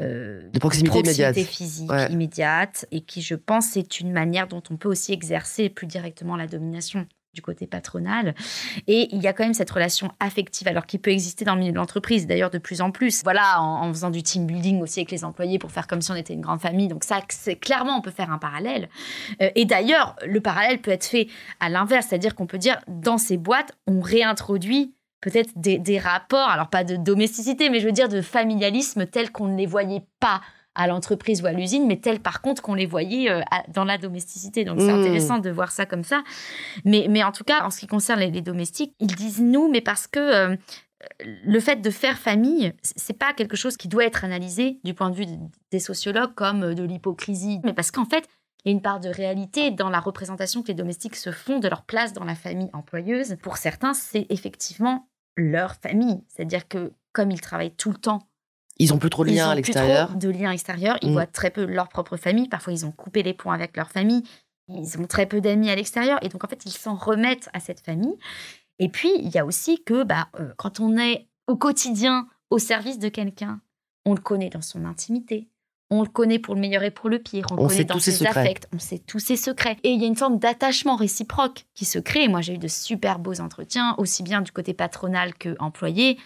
S3: euh,
S2: De proximité immédiate.
S3: physique
S2: Ouais.
S3: immédiate et qui, je pense, c'est une manière dont on peut aussi exercer plus directement la domination du côté patronal. Et il y a quand même cette relation affective, alors qui peut exister dans le milieu de l'entreprise, d'ailleurs de plus en plus. Voilà, en, en faisant du team building aussi avec les employés pour faire comme si on était une grande famille. Donc ça, c'est clairement, on peut faire un parallèle. Euh, et d'ailleurs, le parallèle peut être fait à l'inverse, c'est-à-dire qu'on peut dire, dans ces boîtes, on réintroduit peut-être des, des rapports, alors pas de domesticité, mais je veux dire de familialisme tel qu'on ne les voyait pas à l'entreprise ou à l'usine, mais tel par contre qu'on les voyait euh, à- dans la domesticité. Donc c'est
S2: Mmh.
S3: intéressant de voir ça comme ça. Mais, mais en tout cas, en ce qui concerne les, les domestiques, ils disent nous, mais parce que euh, le fait de faire famille, c'est pas quelque chose qui doit être analysé du point de vue de- des sociologues comme euh, de l'hypocrisie, mais parce qu'en fait, a une part de réalité dans la représentation que les domestiques se font de leur place dans la famille employeuse. Pour certains, c'est effectivement leur famille. C'est-à-dire que comme ils travaillent tout le temps
S2: Ils ont plus trop de liens à l'extérieur.
S3: de liens extérieurs. Ils
S2: Mm.
S3: voient très peu leur propre famille. Parfois, ils ont coupé les ponts avec leur famille. Ils ont très peu d'amis à l'extérieur. Et donc, en fait, ils s'en remettent à cette famille. Et puis, il y a aussi que bah, euh, quand on est au quotidien au service de quelqu'un, on le connaît dans son intimité. On le connaît pour le meilleur et pour le pire. On, le
S2: On
S3: connaît
S2: sait
S3: dans
S2: tous ses
S3: affects. On sait tous ses secrets. Et il y a une forme d'attachement réciproque qui se crée. Moi, j'ai eu de super beaux entretiens, aussi bien du côté patronal que employé,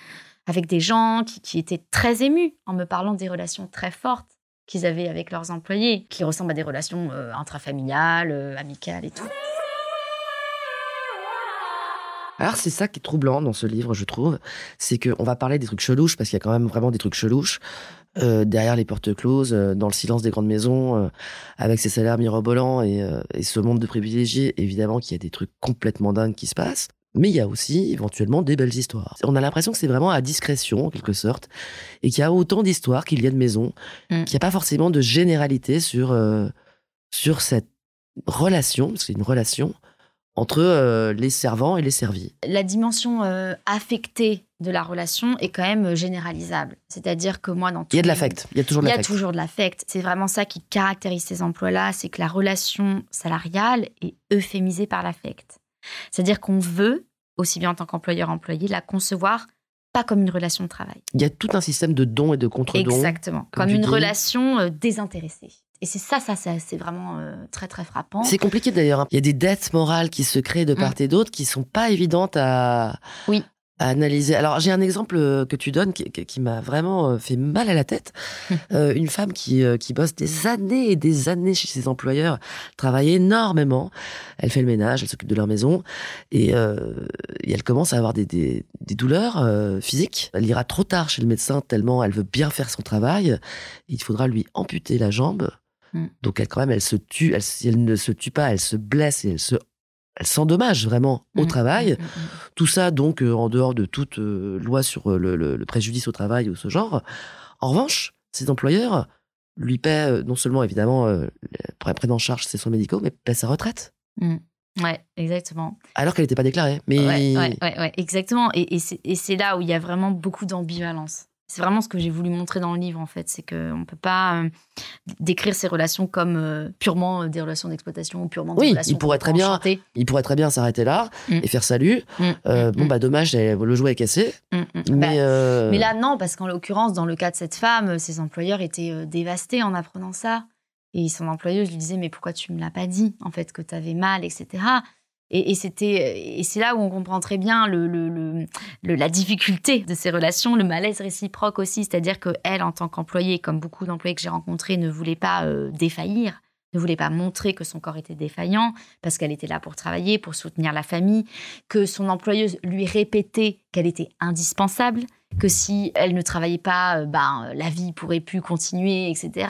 S3: avec des gens qui, qui étaient très émus en me parlant des relations très fortes qu'ils avaient avec leurs employés, qui ressemblent à des relations euh, intrafamiliales, euh, amicales et tout.
S2: Alors c'est ça qui est troublant dans ce livre, je trouve, c'est qu'on va parler des trucs chelouches parce qu'il y a quand même vraiment des trucs chelouches. Euh, derrière les portes closes, euh, dans le silence des grandes maisons, euh, avec ses salaires mirobolants et, et ce monde de privilégiés, évidemment qu'il y a des trucs complètement dingues qui se passent. Mais il y a aussi éventuellement des belles histoires. On a l'impression que c'est vraiment à discrétion, en quelque sorte, et qu'il y a autant d'histoires qu'il y a de maisons,
S3: Mm.
S2: qu'il n'y a pas forcément de généralité sur, sur cette relation, parce que c'est une relation, entre euh, les servants et les servis.
S3: La dimension euh, affectée de la relation est quand même euh, généralisable. C'est-à-dire que moi, dans
S2: Il y a de l'affect, il y a toujours de
S3: Il y a
S2: l'affect.
S3: toujours de l'affect. C'est vraiment ça qui caractérise ces emplois-là, c'est que la relation salariale est euphémisée par l'affect. C'est-à-dire qu'on veut, aussi bien en tant qu'employeur-employé, la concevoir pas comme une relation de travail.
S2: Il y a tout un système de dons et de contre-dons.
S3: Exactement.
S2: comme
S3: une
S2: dis.
S3: relation désintéressée. Et c'est ça, ça, ça, c'est vraiment euh, très, très frappant.
S2: C'est compliqué d'ailleurs. hein. Il y a des dettes morales qui se créent de part et d'autre qui sont pas évidentes à,
S3: Mm. Oui.
S2: à analyser. Alors j'ai un exemple euh, que tu donnes qui, m'a vraiment euh, fait mal à la tête. Euh, une femme qui, qui bosse des années et des années chez ses employeurs, travaille énormément. Elle fait le ménage, elle s'occupe de leur maison et, euh, et elle commence à avoir des, des, des douleurs physiques. Elle ira trop tard chez le médecin tellement elle veut bien faire son travail. Il faudra lui amputer la jambe.
S3: Mm.
S2: Donc elle quand même elle se tue. Elle, ne se tue pas, elle se blesse et elle se elle s'endommage vraiment au
S3: Mm,
S2: travail.
S3: mm, mm.
S2: Tout ça, donc, euh, en dehors de toute euh, loi sur euh, le, le- le préjudice au travail ou ce genre. En revanche, ses employeurs lui paient non seulement, évidemment, pour prendre en charge ses soins médicaux, mais paient sa retraite.
S3: Ouais, exactement.
S2: Alors qu'elle n'était pas déclarée. Mais
S3: Ouais, ouais, ouais, ouais, exactement. Et, et c'est là où il y a vraiment beaucoup d'ambivalence. C'est vraiment ce que j'ai voulu montrer dans le livre, en fait. C'est qu'on ne peut pas euh, décrire ces relations comme euh, purement euh, des relations d'exploitation ou purement des
S2: Oui,
S3: relations
S2: il pourrait très bien il pourrait très bien s'arrêter là
S3: Mm.
S2: et faire salut.
S3: Mm,
S2: Euh,
S3: mm,
S2: bon, bah, dommage, le jouet est cassé. Mais,
S3: Bah,
S2: euh,
S3: Mais là, non, parce qu'en l'occurrence, dans le cas de cette femme, ses employeurs étaient dévastés en apprenant ça. Et son employeuse lui disait, mais pourquoi tu me l'as pas dit, en fait, que tu avais mal, etc. Et, c'était, et c'est là où on comprend très bien le- la difficulté de ces relations, le malaise réciproque aussi. C'est-à-dire que elle, en tant qu'employée, comme beaucoup d'employés que j'ai rencontrés, ne voulait pas euh, défaillir, ne voulait pas montrer que son corps était défaillant, parce qu'elle était là pour travailler, pour soutenir la famille, que son employeuse lui répétait qu'elle était indispensable, que si elle ne travaillait pas, euh, ben, la vie pourrait plus continuer, etc.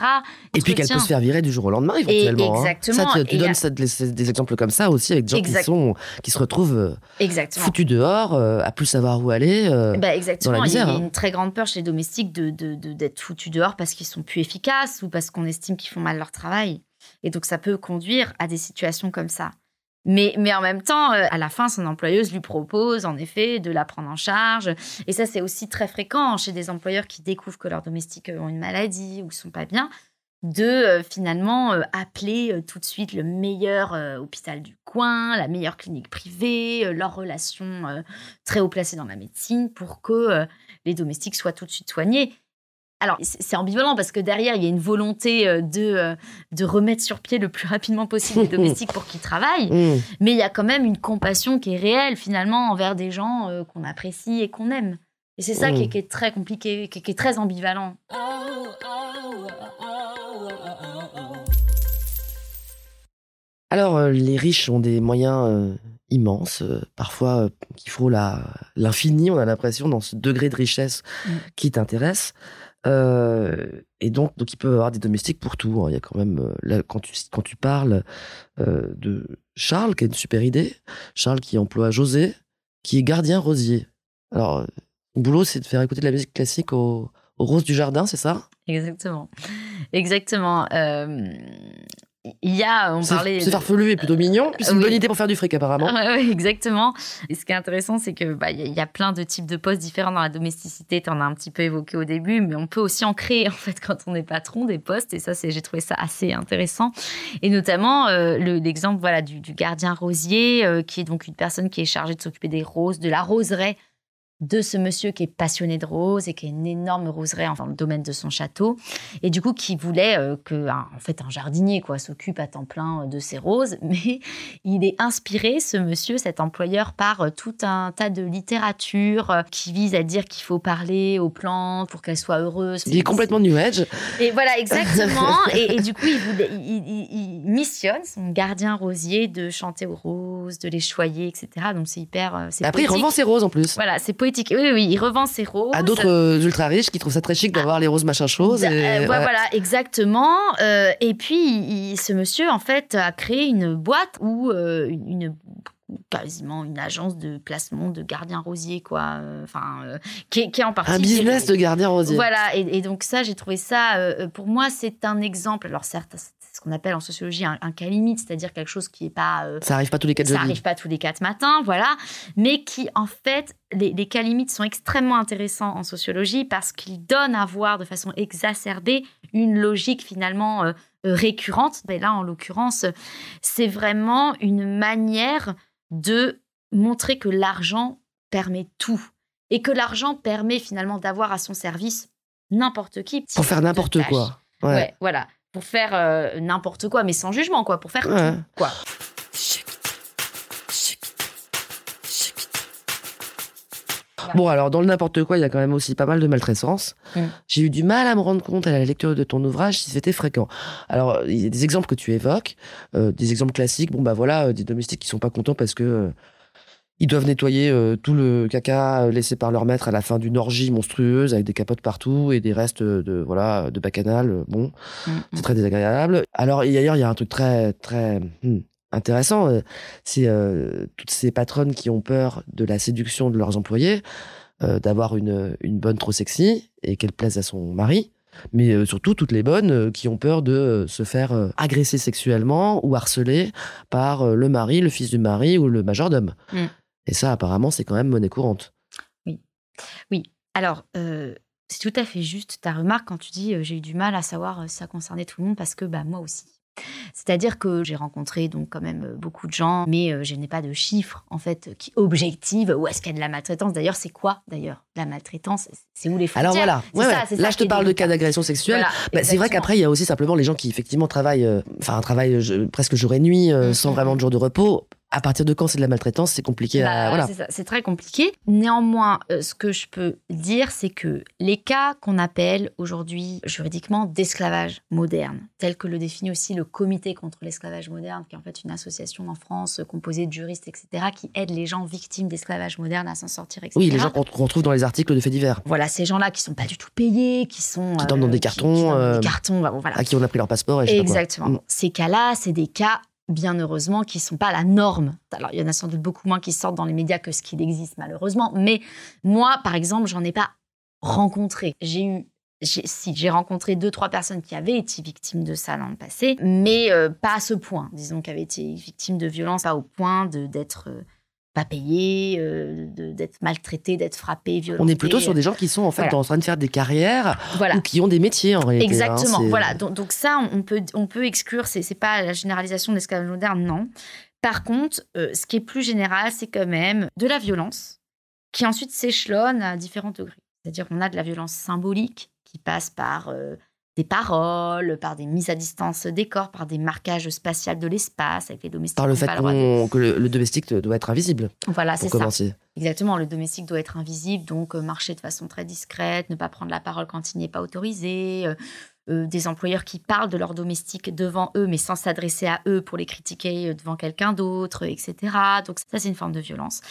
S2: Et puis qu'elle peut se faire virer du jour au lendemain, éventuellement. hein.
S3: exactement.
S2: Ça, tu,
S3: Et
S2: donnes des, des exemples comme ça aussi avec des gens qui,
S3: Exact.
S2: sont, qui se retrouvent euh,
S3: Exactement.
S2: foutus dehors, euh, à plus savoir où aller. euh.
S3: Bah, exactement.
S2: dans la misère,
S3: Il y a
S2: hein.
S3: une très grande peur chez les domestiques de, de- de- d'être foutus dehors parce qu'ils sont plus efficaces ou parce qu'on estime qu'ils font mal leur travail. Et donc, ça peut conduire à des situations comme ça. Mais, mais en même temps, euh, à la fin, son employeuse lui propose, en effet, de la prendre en charge. Et ça, c'est aussi très fréquent chez des employeurs qui découvrent que leurs domestiques euh, ont une maladie ou sont pas bien, de euh, finalement appeler tout de suite le meilleur hôpital du coin, la meilleure clinique privée, leurs relations euh, très haut placées dans la médecine pour que les domestiques soient tout de suite soignés. Alors, c'est ambivalent parce que derrière, il y a une volonté euh, de, euh, de remettre sur pied le plus rapidement possible les domestiques pour qu'ils travaillent.
S2: Mmh.
S3: Mais il y a quand même une compassion qui est réelle, finalement, envers des gens euh, qu'on apprécie et qu'on aime. Et c'est ça qui, est,
S2: Mm.
S3: qui est très compliqué, qui est, qui est très ambivalent.
S2: Alors, euh, les riches ont des moyens euh, immenses, euh, parfois qui frôlent l'infini, on a l'impression, dans ce degré de richesse
S3: Mm.
S2: qui t'intéresse. Euh, et donc, donc, ils peuvent avoir des domestiques pour tout. hein. Il y a quand même, euh, là, quand, tu, quand tu parles euh, de Charles, qui a une super idée, Charles qui emploie José, qui est gardien rosier. Alors, son boulot, c'est de faire écouter de la musique classique aux, aux roses du jardin, c'est ça?
S3: Exactement. Exactement. Euh, il y a, on
S2: C'est
S3: parlait.
S2: c'est farfelu et plutôt mignon, puis c'est une
S3: Oui.
S2: bonne idée pour faire du fric, apparemment.
S3: Ouais, ouais, exactement. Et ce qui est intéressant, c'est que bah, il y, a- plein de types de postes différents dans la domesticité. Tu en as un petit peu évoqué au début, mais on peut aussi en créer en fait quand on est patron des postes. Et ça, c'est j'ai trouvé ça assez intéressant. Et notamment euh, le- l'exemple voilà du, du gardien rosier, euh, qui est donc une personne qui est chargée de s'occuper des roses, de la roseraie de ce monsieur qui est passionné de roses et qui a une énorme roseraie dans le domaine de son château et du coup qui voulait euh, que un- en fait un jardinier quoi s'occupe à temps plein de ses roses mais il est inspiré ce monsieur cet employeur par euh, tout un tas de littérature euh, qui vise à dire qu'il faut parler aux plantes pour qu'elles soient heureuses
S2: Il est complètement New Age.
S3: et voilà, exactement. et, et du coup, il, voulait- il- il- il missionne son gardien rosier de chanter aux roses, de les choyer, etc. Donc c'est hyper. euh, c'est
S2: Après, il revend ses roses en plus.
S3: Voilà, c'est poétique Oui, oui, il revend ses roses.
S2: À d'autres euh, ultra riches qui trouvent ça très chic d'avoir les roses machin chose.
S3: Euh,
S2: et-
S3: ouais,
S2: ouais.
S3: Voilà, exactement. Euh, et puis, il- ce monsieur, en fait, a créé une boîte ou une, une- quasiment une agence de placement de gardiens rosiers, quoi. Enfin, euh, qui, est- qui est en partie
S2: Un business de gardien rosier.
S3: Voilà, et, et donc ça, j'ai trouvé ça, euh, pour moi, c'est un exemple. Alors certes, ce qu'on appelle en sociologie un, un cas limite, c'est-à-dire quelque chose qui n'est pas... euh,
S2: Ça arrive pas tous les quatre
S3: ça
S2: jeudis.
S3: arrive pas tous les quatre matins, voilà, mais qui en fait, les, les cas limites sont extrêmement intéressants en sociologie parce qu'ils donnent à voir de façon exacerbée une logique finalement euh, euh, récurrente. Et là, en l'occurrence, c'est vraiment une manière de montrer que l'argent permet tout et que l'argent permet finalement d'avoir à son service n'importe qui.
S2: Pour faire n'importe quoi. Ouais.
S3: Ouais. voilà. Pour faire euh, n'importe quoi, mais sans jugement, quoi. Pour faire
S2: Ouais.
S3: tout, quoi.
S2: Bon, alors, dans le n'importe quoi, il y a quand même aussi pas mal de maltraitance.
S3: Mm.
S2: J'ai eu du mal à me rendre compte à la lecture de ton ouvrage si c'était fréquent. Alors, il y a des exemples que tu évoques, euh, des exemples classiques. Bon, bah voilà, euh, des domestiques qui sont pas contents parce que ils doivent nettoyer euh, tout le caca euh, laissé par leur maître à la fin d'une orgie monstrueuse avec des capotes partout et des restes de, voilà, de bacchanal. euh, Bon,
S3: Mm,
S2: c'est très désagréable. Alors, et d'ailleurs, il y a un truc très, très hmm, intéressant. C'est euh, toutes ces patronnes qui ont peur de la séduction de leurs employés, euh, d'avoir une, une bonne trop sexy et qu'elle plaise à son mari. Mais surtout toutes les bonnes qui ont peur de se faire agresser sexuellement ou harceler par le mari, le fils du mari ou le majordome.
S3: Mm.
S2: Et ça, apparemment, c'est quand même monnaie courante.
S3: Alors, euh, c'est tout à fait juste ta remarque quand tu dis euh, j'ai eu du mal à savoir euh, si ça concernait tout le monde parce que bah, moi aussi. C'est-à-dire que j'ai rencontré donc quand même beaucoup de gens, mais je n'ai pas de chiffres en fait qui objectivent où est-ce qu'il y a de la maltraitance. D'ailleurs, c'est quoi d'ailleurs la maltraitance? C'est où les frontières?
S2: Alors voilà,
S3: C'est
S2: Ouais,
S3: ça,
S2: ouais.
S3: c'est
S2: là je te parle de cas d'agression sexuelle.
S3: Voilà,
S2: Bah, c'est vrai qu'après, il y a aussi simplement les gens qui effectivement travaillent, euh, enfin, un travail euh, presque jour et nuit, euh,
S3: Mm,
S2: sans
S3: mm,
S2: vraiment
S3: mm.
S2: de jour de repos. À partir de quand c'est de la maltraitance, c'est compliqué
S3: Bah,
S2: à. Voilà.
S3: c'est très compliqué. Néanmoins, euh, ce que je peux dire, c'est que les cas qu'on appelle aujourd'hui juridiquement d'esclavage moderne, tel que le définit aussi le Comité contre l'esclavage moderne, qui est en fait une association en France euh, composée de juristes, etc., qui aide les gens victimes d'esclavage moderne à s'en sortir, etc.
S2: Oui, les gens qu'on qu'on retrouve dans les articles de faits divers,
S3: Voilà, ces gens-là qui sont pas du tout payés, qui sont...
S2: Qui dorment dans des cartons,
S3: qui dorment dans
S2: euh,
S3: des cartons, bah, voilà.
S2: à qui on a pris leur passeport et je sais pas quoi.
S3: Exactement. Ces cas-là, c'est des cas, bien heureusement, qui ne sont pas la norme. Alors, il y en a sans doute beaucoup moins qui sortent dans les médias que ce qu'il existe, malheureusement. Mais moi, par exemple, j'en ai pas rencontré. J'ai eu. Si, j'ai rencontré deux, trois personnes qui avaient été victimes de ça dans le passé, mais euh, pas à ce point. Disons qu'avaient été victimes de violences, pas au point de d'être euh, pas payées, euh, d'être maltraitées, d'être frappées, violentées.
S2: On est plutôt sur des gens qui sont en fait
S3: Voilà.
S2: en train de faire des carrières
S3: Voilà.
S2: ou qui ont des métiers en réalité. hein.
S3: Exactement. Voilà. Donc, donc ça, on on peut, on peut exclure. C'est, c'est pas la généralisation de l'esclavage moderne, non. Par contre, euh, ce qui est plus général, c'est quand même de la violence qui ensuite s'échelonne à différents degrés. C'est-à-dire qu'on a de la violence symbolique qui passe par euh, des paroles, par des mises à distance des corps, par des marquages spatials de l'espace avec les domestiques.
S2: Par le fait que le, le domestique doit être invisible
S3: Voilà, c'est ça. Exactement, le domestique doit être invisible, donc euh, marcher de façon très discrète, ne pas prendre la parole quand il n'est pas autorisé. euh, euh, des employeurs qui parlent de leurs domestiques devant eux, mais sans s'adresser à eux pour les critiquer devant quelqu'un d'autre, etc. Donc ça, c'est une forme de violence.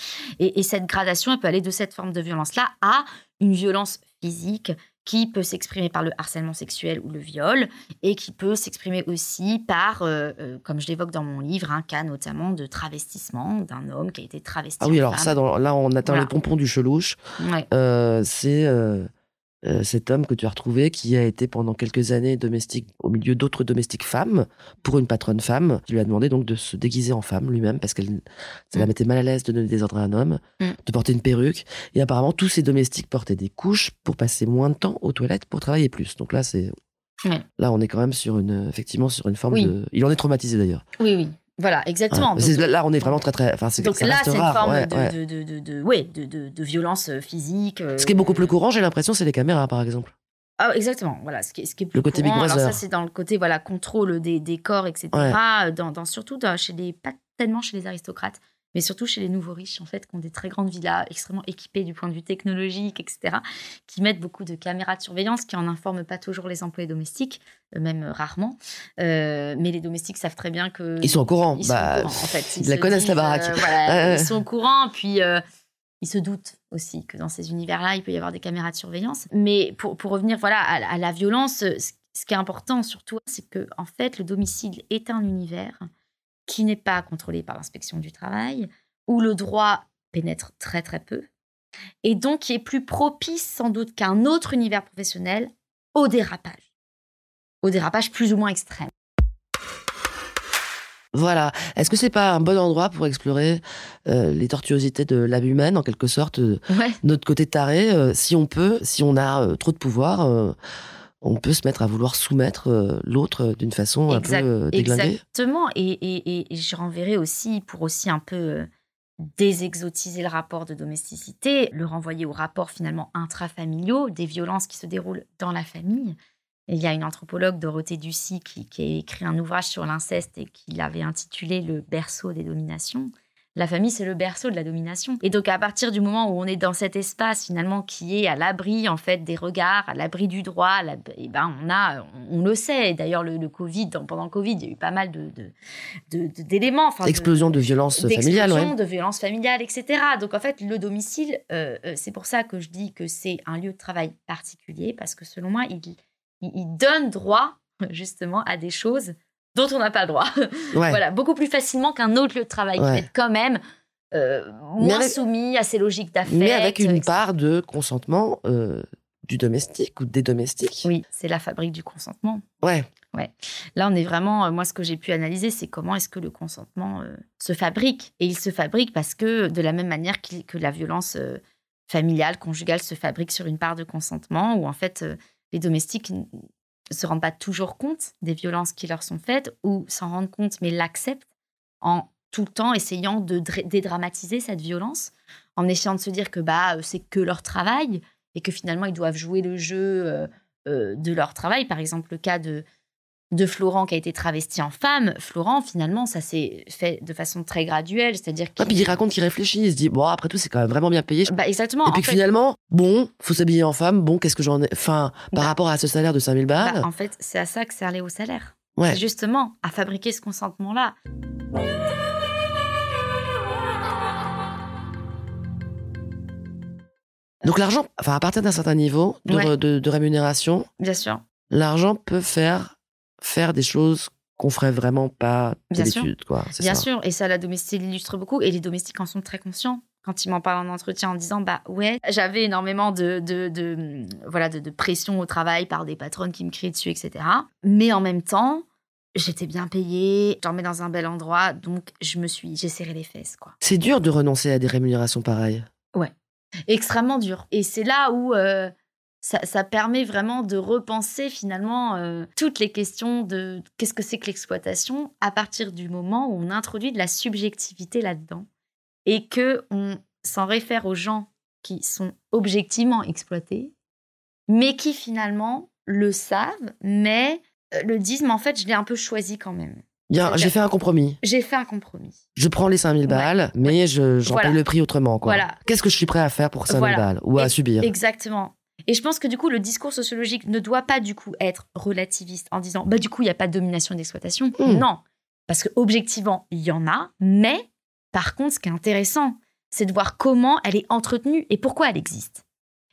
S3: Et, et cette gradation, elle peut aller de cette forme de violence-là à une violence physique qui peut s'exprimer par le harcèlement sexuel ou le viol, et qui peut s'exprimer aussi par, euh, euh, comme je l'évoque dans mon livre, un cas notamment de travestissement d'un homme qui a été travesti.
S2: Ah oui, alors
S3: femme.
S2: ça, dans- là, on atteint
S3: Voilà.
S2: le pompon du chelouche.
S3: Ouais.
S2: Euh, c'est euh, cet homme que tu as retrouvé qui a été pendant quelques années domestique au milieu d'autres domestiques femmes pour une patronne femme qui lui a demandé donc de se déguiser en femme lui-même parce qu'elle ça la
S3: Mm.
S2: mettait mal à l'aise de donner des ordres à un homme,
S3: Mm.
S2: de porter une perruque et apparemment tous ces domestiques portaient des couches pour passer moins de temps aux toilettes pour travailler plus. Donc là c'est là on est quand même sur une effectivement sur une forme
S3: Oui.
S2: de il en est traumatisé d'ailleurs.
S3: Oui, oui. Voilà, exactement. Donc,
S2: là on est vraiment très très enfin c'est
S3: donc
S2: ça
S3: là, c'est une
S2: rare,
S3: forme
S2: ouais,
S3: de,
S2: ouais.
S3: De, de, ouais, violence euh, physique. euh,
S2: Ce qui est beaucoup plus courant, j'ai l'impression, c'est les caméras, par exemple.
S3: Ah, exactement. Voilà, ce qui est, ce qui est plus
S2: Le côté Big
S3: courant. Alors
S2: Brother.
S3: ça, c'est dans le côté voilà contrôle des, des corps, etc. Euh, Dans, dans- surtout dans- chez les pas tellement chez les aristocrates, mais surtout chez les nouveaux riches en fait, qui ont des très grandes villas extrêmement équipées du point de vue technologique, etc. Qui mettent beaucoup de caméras de surveillance, qui en informent pas toujours les employés domestiques, même euh, rarement. Euh, mais les domestiques savent très bien que
S2: Ils sont au courant.
S3: Ils sont
S2: Bah,
S3: au courant, en fait.
S2: ils la
S3: se
S2: connaissent, la baraque.
S3: euh, voilà. Ils sont au courant. Puis, euh, ils se doutent aussi que dans ces univers-là, il peut y avoir des caméras de surveillance. Mais pour, pour revenir voilà, à, la violence, ce qui est important surtout, c'est que en fait, le domicile est un univers qui n'est pas contrôlé par l'inspection du travail, où le droit pénètre très très peu, et donc qui est plus propice sans doute qu'un autre univers professionnel au dérapage, au dérapage plus ou moins extrême.
S2: Voilà. Est-ce que c'est pas un bon endroit pour explorer euh, les tortuosités de l'âme humaine, en quelque sorte, euh, notre côté taré euh, Si on peut, si on a trop de pouvoir, on peut se mettre à vouloir soumettre l'autre d'une façon un peu déglinguée.
S3: Exactement. Et, et, je renverrai aussi, pour aussi un peu désexotiser le rapport de domesticité, le renvoyer aux rapports finalement intrafamiliaux, des violences qui se déroulent dans la famille. Il y a une anthropologue, Dorothée Ducy, qui, qui a écrit un ouvrage sur l'inceste et qui l'avait intitulé Le berceau des dominations. La famille, c'est le berceau de la domination. Et donc, à partir du moment où on est dans cet espace, finalement, qui est à l'abri, en fait, des regards, à l'abri du droit, et eh ben, on a, on, le sait. D'ailleurs, le, Covid, pendant le Covid, il y a eu pas mal de, d'éléments.
S2: De, explosion de, violence familiale.
S3: Explosion de violence familiale, etc. Donc, en fait, le domicile, euh, euh, c'est pour ça que je dis que c'est un lieu de travail particulier, parce que selon moi, il il, donne droit justement à des choses dont on n'a pas le droit. voilà, beaucoup plus facilement qu'un autre lieu de travail qui est quand même euh, moins soumis à ces logiques d'affaires.
S2: Mais avec une part de consentement euh, du domestique ou des domestiques.
S3: Oui, c'est la fabrique du consentement.
S2: Ouais.
S3: Ouais. Là, on est vraiment. Euh, moi, ce que j'ai pu analyser, c'est comment est-ce que le consentement se fabrique. Et il se fabrique parce que, de la même manière que la violence familiale, conjugale se fabrique sur une part de consentement, où en fait, les domestiques se rendent pas toujours compte des violences qui leur sont faites ou s'en rendent compte mais l'acceptent en tout le temps essayant de dédramatiser cette violence, en essayant de se dire que bah c'est que leur travail et que finalement ils doivent jouer le jeu euh, euh, de leur travail. Par exemple, le cas de de Florent qui a été travesti en femme, Florent, finalement, ça s'est fait de façon très graduelle. C'est-à-dire
S2: qu'il. Ah, puis il raconte qu'il réfléchit, il se dit, bon, après tout, c'est quand même vraiment bien payé.
S3: Bah, exactement.
S2: Et puis finalement, bon, faut s'habiller en femme, bon, qu'est-ce que j'en ai. Enfin, par bah rapport à ce salaire de 5000 balles.
S3: Bah, en fait, c'est à ça que servait au salaire. Ouais. justement à fabriquer ce consentement-là.
S2: Donc l'argent, enfin à partir d'un certain niveau de, de rémunération,
S3: bien sûr,
S2: l'argent peut faire faire des choses qu'on ferait vraiment pas d'habitude. Quoi.
S3: Bien sûr, et ça, la domestique l'illustre beaucoup, et les domestiques en sont très conscients. Quand ils m'en parlent en entretien en disant bah ouais j'avais énormément de, de, voilà de, pression au travail par des patronnes qui me crient dessus etc mais en même temps j'étais bien payée j'en mets dans un bel endroit donc je me suis j'ai serré les fesses quoi.
S2: C'est dur de renoncer à des rémunérations pareilles.
S3: Ouais. Extrêmement dur. Et c'est là où euh, ça, permet vraiment de repenser finalement euh, toutes les questions de qu'est-ce que c'est que l'exploitation à partir du moment où on introduit de la subjectivité là-dedans et que on s'en réfère aux gens qui sont objectivement exploités, mais qui finalement le savent, mais euh, le disent, mais en fait, je l'ai un peu choisi quand même.
S2: J'ai fait un compromis.
S3: J'ai fait un compromis.
S2: Je prends les 5000 balles, mais j'en paye le prix autrement. Voilà. Qu'est-ce que je suis prêt à faire pour 5000 balles ou à subir?
S3: Exactement. Et je pense que du coup, le discours sociologique ne doit pas du coup être relativiste en disant, bah du coup, il n'y a pas de domination et d'exploitation. Hmm. Non, parce que objectivement, il y en a, mais par contre, ce qui est intéressant, c'est de voir comment elle est entretenue et pourquoi elle existe.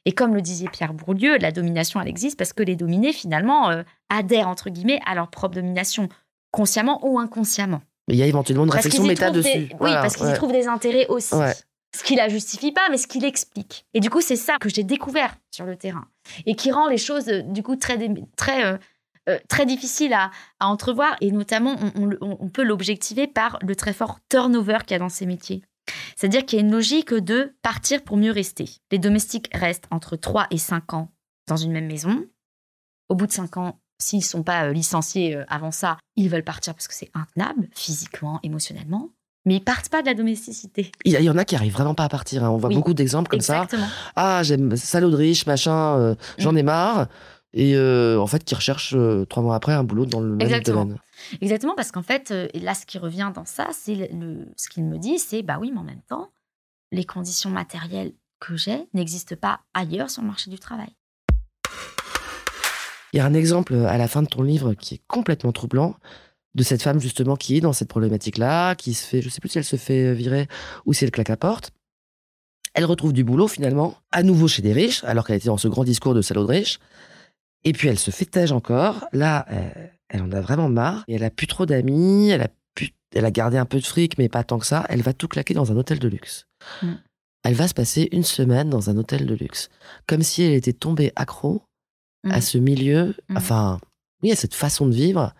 S3: Et comme le disait Pierre Bourdieu, la domination, elle existe parce que les dominés, finalement, euh, adhèrent, entre guillemets, à leur propre domination, consciemment ou inconsciemment.
S2: Mais il y a éventuellement une réflexion méta dessus.
S3: Oui, parce qu'ils y trouvent des intérêts aussi ce qui la justifie pas, mais ce qui l'explique. Et du coup, c'est ça que j'ai découvert sur le terrain et qui rend les choses euh, du coup très très euh, euh, très difficiles à, entrevoir. Et notamment, on, peut l'objectiver par le très fort turnover qu'il y a dans ces métiers. C'est-à-dire qu'il y a une logique de partir pour mieux rester. Les domestiques restent entre 3 et 5 ans dans une même maison. Au bout de 5 ans, s'ils ne sont pas licenciés avant ça, ils veulent partir parce que c'est intenable, physiquement, émotionnellement mais ils partent pas de la domesticité.
S2: Il y en a qui arrivent vraiment pas à partir. Hein. On voit beaucoup d'exemples comme exactement. ça. Ah, j'aime salaud de riche, machin, euh, j'en ai marre. Et euh, en fait, qui recherchent euh, trois mois après un boulot dans le même domaine.
S3: Exactement, parce qu'en fait, là, ce qui revient dans ça, c'est le, ce qu'il me dit, c'est bah oui, mais en même temps, les conditions matérielles que j'ai n'existent pas ailleurs sur le marché du travail.
S2: Il y a un exemple à la fin de ton livre qui est complètement troublant de cette femme justement qui est dans cette problématique-là, qui se fait, je sais plus si elle se fait virer ou si elle claque la porte. Elle retrouve du boulot finalement, à nouveau chez des riches, alors qu'elle était dans ce grand discours de salaud de riche. Et puis elle se fait tège encore. Là, euh, elle en a vraiment marre. Et elle a plus trop d'amis. Elle a elle a gardé un peu de fric, mais pas tant que ça. Elle va tout claquer dans un hôtel de luxe.
S3: Mm.
S2: Elle va se passer une semaine dans un hôtel de luxe, comme si elle était tombée accro à
S3: Mm.
S2: ce milieu,
S3: Mm.
S2: enfin, oui, à cette façon de vivre,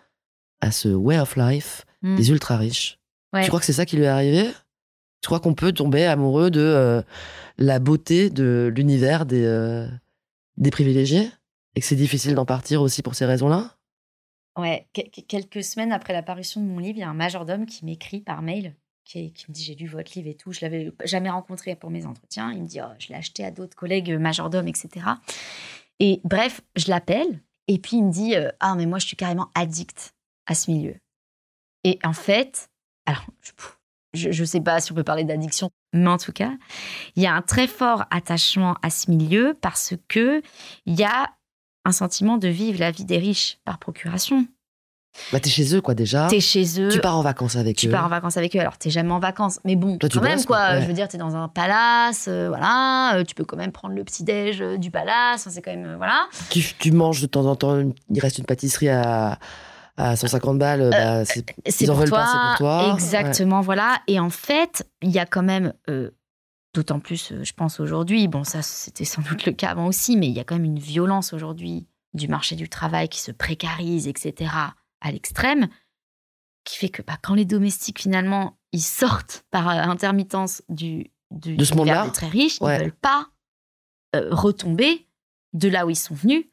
S2: à ce way of life
S3: Mm.
S2: des ultra riches.
S3: Ouais.
S2: Tu crois que c'est ça qui lui est arrivé? Tu crois qu'on peut tomber amoureux de euh, la beauté de l'univers des, euh, des privilégiés? Et que c'est difficile d'en partir aussi pour ces raisons-là?
S3: Ouais, que- que- quelques semaines après l'apparition de mon livre, il y a un majordome qui m'écrit par mail, qui, qui me dit j'ai lu votre livre et tout. Je l'avais jamais rencontré pour mes entretiens. Il me dit oh, je l'ai acheté à d'autres collègues majordomes, etc. Et bref, je l'appelle et puis il me dit euh, ah mais moi je suis carrément addict à ce milieu. Et en fait, alors je, je sais pas si on peut parler d'addiction, mais en tout cas, il y a un très fort attachement à ce milieu parce que il y a un sentiment de vivre la vie des riches par procuration.
S2: Bah, t'es chez eux, quoi, déjà.
S3: T'es chez eux.
S2: Tu pars en vacances avec
S3: tu
S2: eux.
S3: pars en vacances avec eux. Alors, t'es jamais en vacances. Mais bon,
S2: Toi, tu
S3: quand même,
S2: bosses,
S3: quoi.
S2: Ouais.
S3: Je veux dire, t'es dans un palace, euh, voilà. euh, tu peux quand même prendre le petit-déj euh, du palace. C'est quand même, voilà.
S2: Tu, tu manges de temps en temps, il reste une pâtisserie à, à 150 balles. bah, c'est-
S3: C'est
S2: Ils en
S3: pour, toi.
S2: pas, c'est pour toi.
S3: Exactement, voilà. Et en fait, il y a quand même, euh, d'autant plus, euh, je pense aujourd'hui, bon, ça, c'était sans doute le cas avant aussi, mais il y a quand même une violence aujourd'hui du marché du travail qui se précarise, etc., à l'extrême, qui fait que bah, quand les domestiques, finalement, ils sortent par euh, intermittence du, du
S2: De ce monde-là
S3: très riches,
S2: Ouais.
S3: ils veulent pas euh, retomber de là où ils sont venus.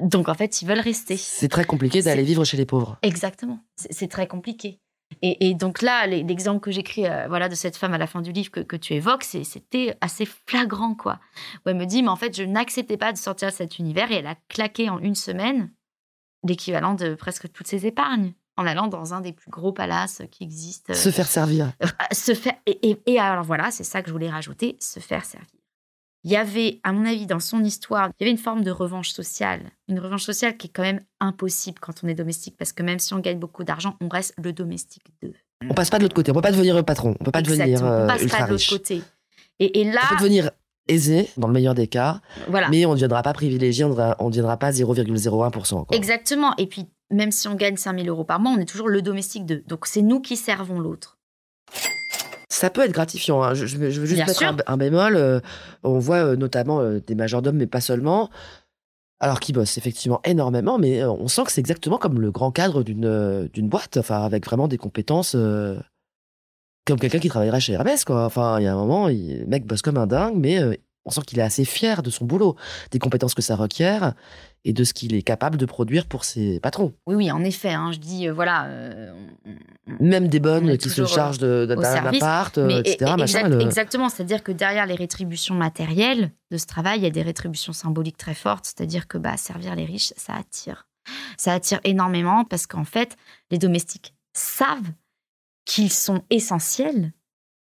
S3: Donc, en fait, ils veulent rester.
S2: C'est très compliqué d'aller vivre chez les pauvres.
S3: Exactement. C'est très compliqué. Et, et donc là, l'exemple que j'écris euh, voilà, de cette femme à la fin du livre que, que tu évoques, c'était assez flagrant. quoi. Où elle me dit, mais en fait, je n'acceptais pas de sortir de cet univers et elle a claqué en une semaine l'équivalent de presque toutes ses épargnes en allant dans un des plus gros palaces qui existent.
S2: Se faire servir.
S3: Euh, se faire et, et- et alors voilà, c'est ça que je voulais rajouter, se faire servir. Il y avait, à mon avis, dans son histoire, il y avait une forme de revanche sociale, une revanche sociale qui est quand même impossible quand on est domestique, parce que même si on gagne beaucoup d'argent, on reste le domestique d'eux.
S2: On passe pas de l'autre côté. On peut pas devenir patron. On peut pas devenir
S3: Exactement.
S2: euh,
S3: on passe
S2: ultra
S3: pas de l'autre côté. Et, et là,
S2: On peut devenir aisé, dans le meilleur des cas,
S3: voilà.
S2: mais on ne deviendra pas privilégié, on ne deviendra, pas 0,01%. quoi.
S3: Exactement. Et puis, même si on gagne 5000 euros par mois, on est toujours le domestique d'eux. Donc, c'est nous qui servons l'autre.
S2: Ça peut être gratifiant. hein. Je, je veux juste
S3: Bien
S2: mettre
S3: sûr.
S2: un, un bémol. euh, on voit euh, notamment euh, des majordomes, mais pas seulement. Alors qui bossent effectivement énormément, mais on sent que c'est exactement comme le grand cadre d'une d'une boîte, enfin avec vraiment des compétences comme quelqu'un qui travaillerait chez Hermès, quoi. Enfin, il y a un moment, il- le mec bosse comme un dingue, mais on sent qu'il est assez fier de son boulot, des compétences que ça requiert et de ce qu'il est capable de produire pour ses patrons.
S3: Oui, oui, en effet. hein, je dis, euh, voilà. euh,
S2: Même des
S3: On
S2: bonnes qui se chargent d'un appart, euh, etc. machin,
S3: exact-
S2: le-
S3: Exactement, c'est-à-dire que derrière les rétributions matérielles de ce travail, il y a des rétributions symboliques très fortes, c'est-à-dire que bah, servir les riches, ça attire. Ça attire énormément parce qu'en fait, les domestiques savent qu'ils sont essentiels.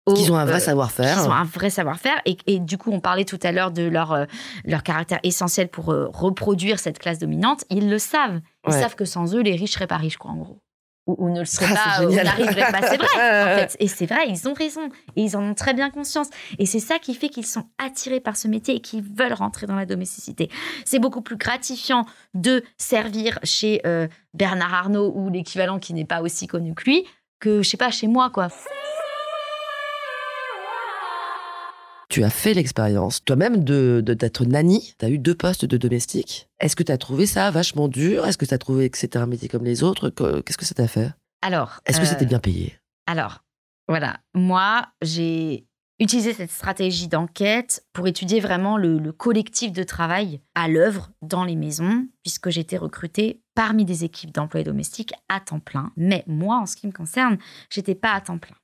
S3: Au-
S2: qu'ils ont un vrai
S3: euh,
S2: savoir-faire.
S3: qu'ils ont un vrai savoir-faire. Et, et du coup, on parlait tout à l'heure de leur, euh, leur caractère essentiel pour euh, reproduire cette classe dominante. Ils le savent. Ils
S2: Ouais.
S3: savent que sans eux, les riches seraient pas riches, quoi, en gros. Ou, ou ne le seraient
S2: Ah,
S3: pas, ou n'arriveraient pas. C'est vrai, en fait. Et c'est vrai, ils ont raison. Et ils en ont très bien conscience. Et c'est ça qui fait qu'ils sont attirés par ce métier et qu'ils veulent rentrer dans la domesticité. C'est beaucoup plus gratifiant de servir chez euh, Bernard Arnault ou l'équivalent qui n'est pas aussi connu que lui que, je sais pas, chez moi, quoi.
S2: Tu as fait l'expérience toi-même de d'être nanny. Tu as eu deux postes de domestique. Est-ce que tu as trouvé ça vachement dur? Est-ce que tu as trouvé que c'était un métier comme les autres? Que- Qu'est-ce que ça t'a fait?
S3: Alors.
S2: Est-ce que
S3: euh,
S2: c'était bien payé?
S3: Alors, voilà, moi, j'ai utilisé cette stratégie d'enquête pour étudier vraiment le, le collectif de travail à l'œuvre dans les maisons, puisque j'étais recrutée parmi des équipes d'employés domestiques à temps plein. Mais moi, en ce qui me concerne, j'étais pas à temps plein.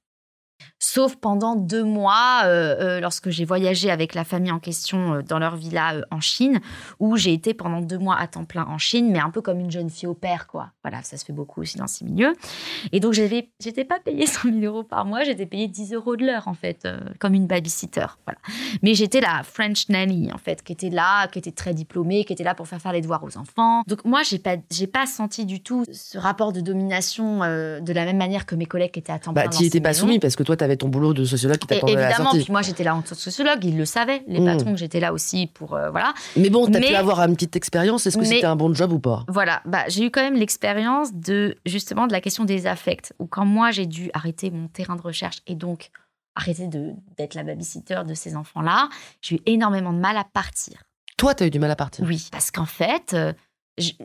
S3: Sauf pendant deux mois, euh, euh, lorsque j'ai voyagé avec la famille en question euh, dans leur villa euh, en Chine, où j'ai été pendant deux mois à temps plein en Chine, mais un peu comme une jeune fille au père, quoi. Voilà, ça se fait beaucoup aussi dans ces milieux. Et donc, j'avais, j'étais pas payée 100 000 euros par mois, j'étais payée 10 euros de l'heure, en fait, comme une babysitter. Voilà. Mais j'étais la French nanny, en fait, qui était là, qui était très diplômée, qui était là pour faire faire les devoirs aux enfants. Donc, moi, j'ai pas, j'ai pas senti du tout ce rapport de domination de la même manière que mes collègues qui étaient à temps
S2: Bah,
S3: plein.
S2: tu
S3: dans
S2: étais pas soumis parce que toi, tu avais ton boulot de sociologue qui t'attendait à la
S3: évidemment,
S2: sortie.
S3: puis moi j'étais là en tant que sociologue, ils le savaient, les
S2: Mm.
S3: patrons j'étais là aussi pour euh, voilà.
S2: Mais bon, t'as pu
S3: Mais-
S2: avoir une petite expérience. Est-ce que
S3: Mais-
S2: c'était un bon job ou pas?
S3: Voilà, bah, j'ai eu quand même l'expérience de justement de la question des affects, où quand moi j'ai dû arrêter mon terrain de recherche et donc arrêter de- d'être la babysitter de ces enfants-là, j'ai eu énormément de mal à partir.
S2: Toi, t'as eu du mal à partir?
S3: Oui, parce qu'en fait, euh,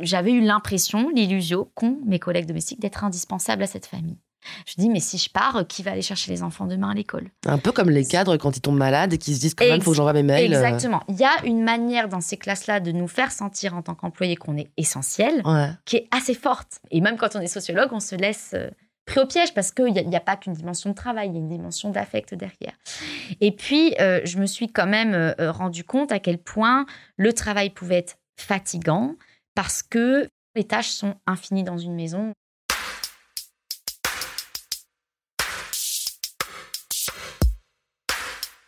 S3: j'avais eu l'impression, l'illusion, qu'ont mes collègues domestiques d'être indispensables à cette famille. Je dis, mais si je pars, qui va aller chercher les enfants demain à l'école?
S2: Un peu comme les cadres quand ils tombent malades et qui se disent quand même,
S3: Ex-
S2: faut que j'envoie mes mails. euh,
S3: Exactement. Il y a une manière dans ces classes-là de nous faire sentir en tant qu'employés qu'on est essentiel.
S2: Ouais.
S3: qui est assez forte. Et même quand on est sociologue, on se laisse euh, pris au piège parce qu'il n'y a, il pas qu'une dimension de travail, il y a une dimension d'affect derrière. Et puis, euh, je me suis quand même euh, rendu compte à quel point le travail pouvait être fatigant parce que les tâches sont infinies dans une maison.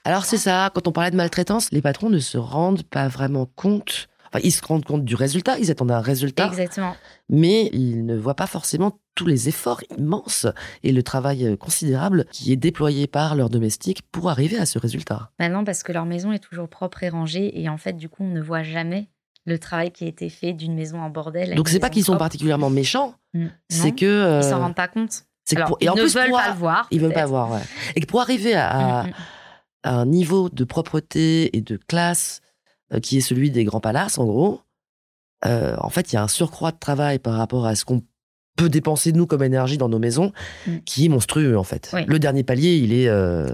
S2: Alors c'est ça, quand on parlait de maltraitance, les patrons ne se rendent pas vraiment compte. Enfin, ils se rendent compte du résultat, ils attendent un résultat,
S3: Exactement.
S2: mais ils ne voient pas forcément tous les efforts immenses et le travail euh, considérable qui est déployé par leurs domestiques pour arriver à ce résultat.
S3: Maintenant, parce que leur maison est toujours propre et rangée, et en fait, du coup, on ne voit jamais le travail qui a été fait d'une maison en bordel.
S2: Donc c'est pas qu'ils sont particulièrement méchants,
S3: Mm.
S2: c'est que euh,
S3: Ils s'en rendent pas compte. Alors,
S2: pour- et
S3: ils
S2: en
S3: ne
S2: plus
S3: veulent
S2: pour-
S3: pas voir.
S2: ils veulent pas voir, ouais. Et que pour arriver à, à-
S3: Mm, mm.
S2: À un niveau de propreté et de classe euh, qui est celui des grands palaces, en gros, euh, en fait, il y a un surcroît de travail par rapport à ce qu'on peut dépenser nous comme énergie dans nos maisons,
S3: Mm.
S2: qui est monstrueux en fait.
S3: Oui.
S2: Le dernier palier, il est euh,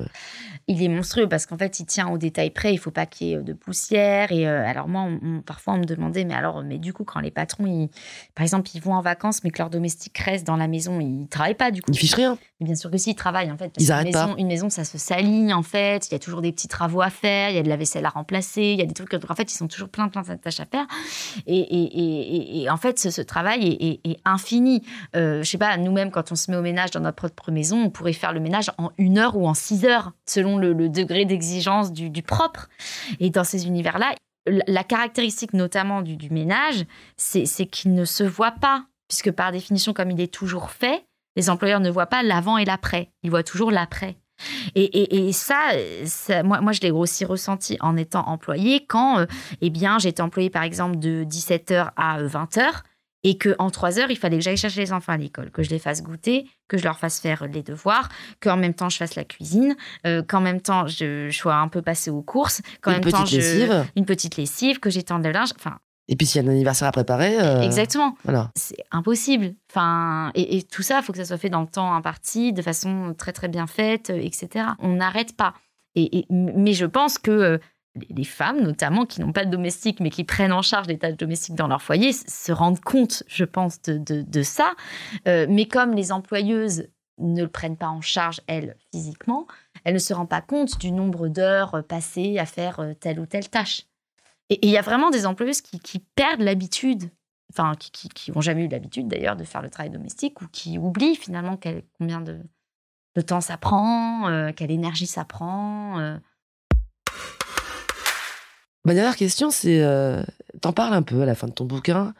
S3: il est monstrueux parce qu'en fait, il tient au détail près. Il faut pas qu'il y ait de poussière. Et euh, alors moi, on- on- parfois, on me demandait, mais alors, mais du coup, quand les patrons, ils, par exemple, ils vont en vacances, mais que leurs domestiques restent dans la maison, ils travaillent pas du coup.
S2: il fiche rien.
S3: Mais bien sûr que si, ils travaillent en fait. parce
S2: Ils arrêtent
S3: maison,
S2: pas.
S3: Une maison, ça se saligne en fait. Il y a toujours des petits travaux à faire. Il y a de la vaisselle à remplacer. Il y a des trucs. En fait, ils sont toujours plein, plein de tâches à faire. Et, et, et, et- et en fait, ce, ce travail est, est- est infini. Euh, je sais pas, nous-mêmes, quand on se met au ménage dans notre propre maison, on pourrait faire le ménage en une heure ou en six heures, selon le, degré d'exigence du, propre. Et dans ces univers-là, la, caractéristique notamment du, ménage, c'est qu'il ne se voit pas, puisque par définition, comme il est toujours fait, les employeurs ne voient pas l'avant et l'après. Ils voient toujours l'après. Et, et- ça, moi, moi, je l'ai aussi ressenti en étant employée quand, euh, eh bien, j'étais employée par exemple de 17h à 20h et que en 3 heures, il fallait que j'aille chercher les enfants à l'école, que je les fasse goûter, que je leur fasse faire les devoirs, qu'en même temps je fasse la cuisine, euh, qu'en même temps je, je sois un peu passée aux courses, qu'en même temps je-
S2: lessive.
S3: une petite lessive, que j'étende le linge. Enfin,
S2: Et puis s'il y a un anniversaire à préparer, euh,
S3: exactement
S2: Voilà.
S3: c'est impossible. Enfin, et, et tout ça, il faut que ça soit fait dans le temps imparti, de façon très très bien faite, euh, etc. On n'arrête pas. Et, et- mais je pense que les- femmes, notamment, qui n'ont pas de domestique, mais qui prennent en charge les tâches domestiques dans leur foyer, se rendent compte, je pense, de, ça. Euh, mais comme les employeuses ne le prennent pas en charge, elles, physiquement, elles ne se rendent pas compte du nombre d'heures euh, passées à faire euh, telle ou telle tâche. Et il y a vraiment des employeuses qui, perdent l'habitude enfin qui, qui, ont jamais eu l'habitude d'ailleurs de faire le travail domestique ou qui oublient finalement combien de, temps ça prend, quelle énergie ça prend.
S2: Ma dernière question, c'est, euh, t'en parles un peu à la fin de ton bouquin.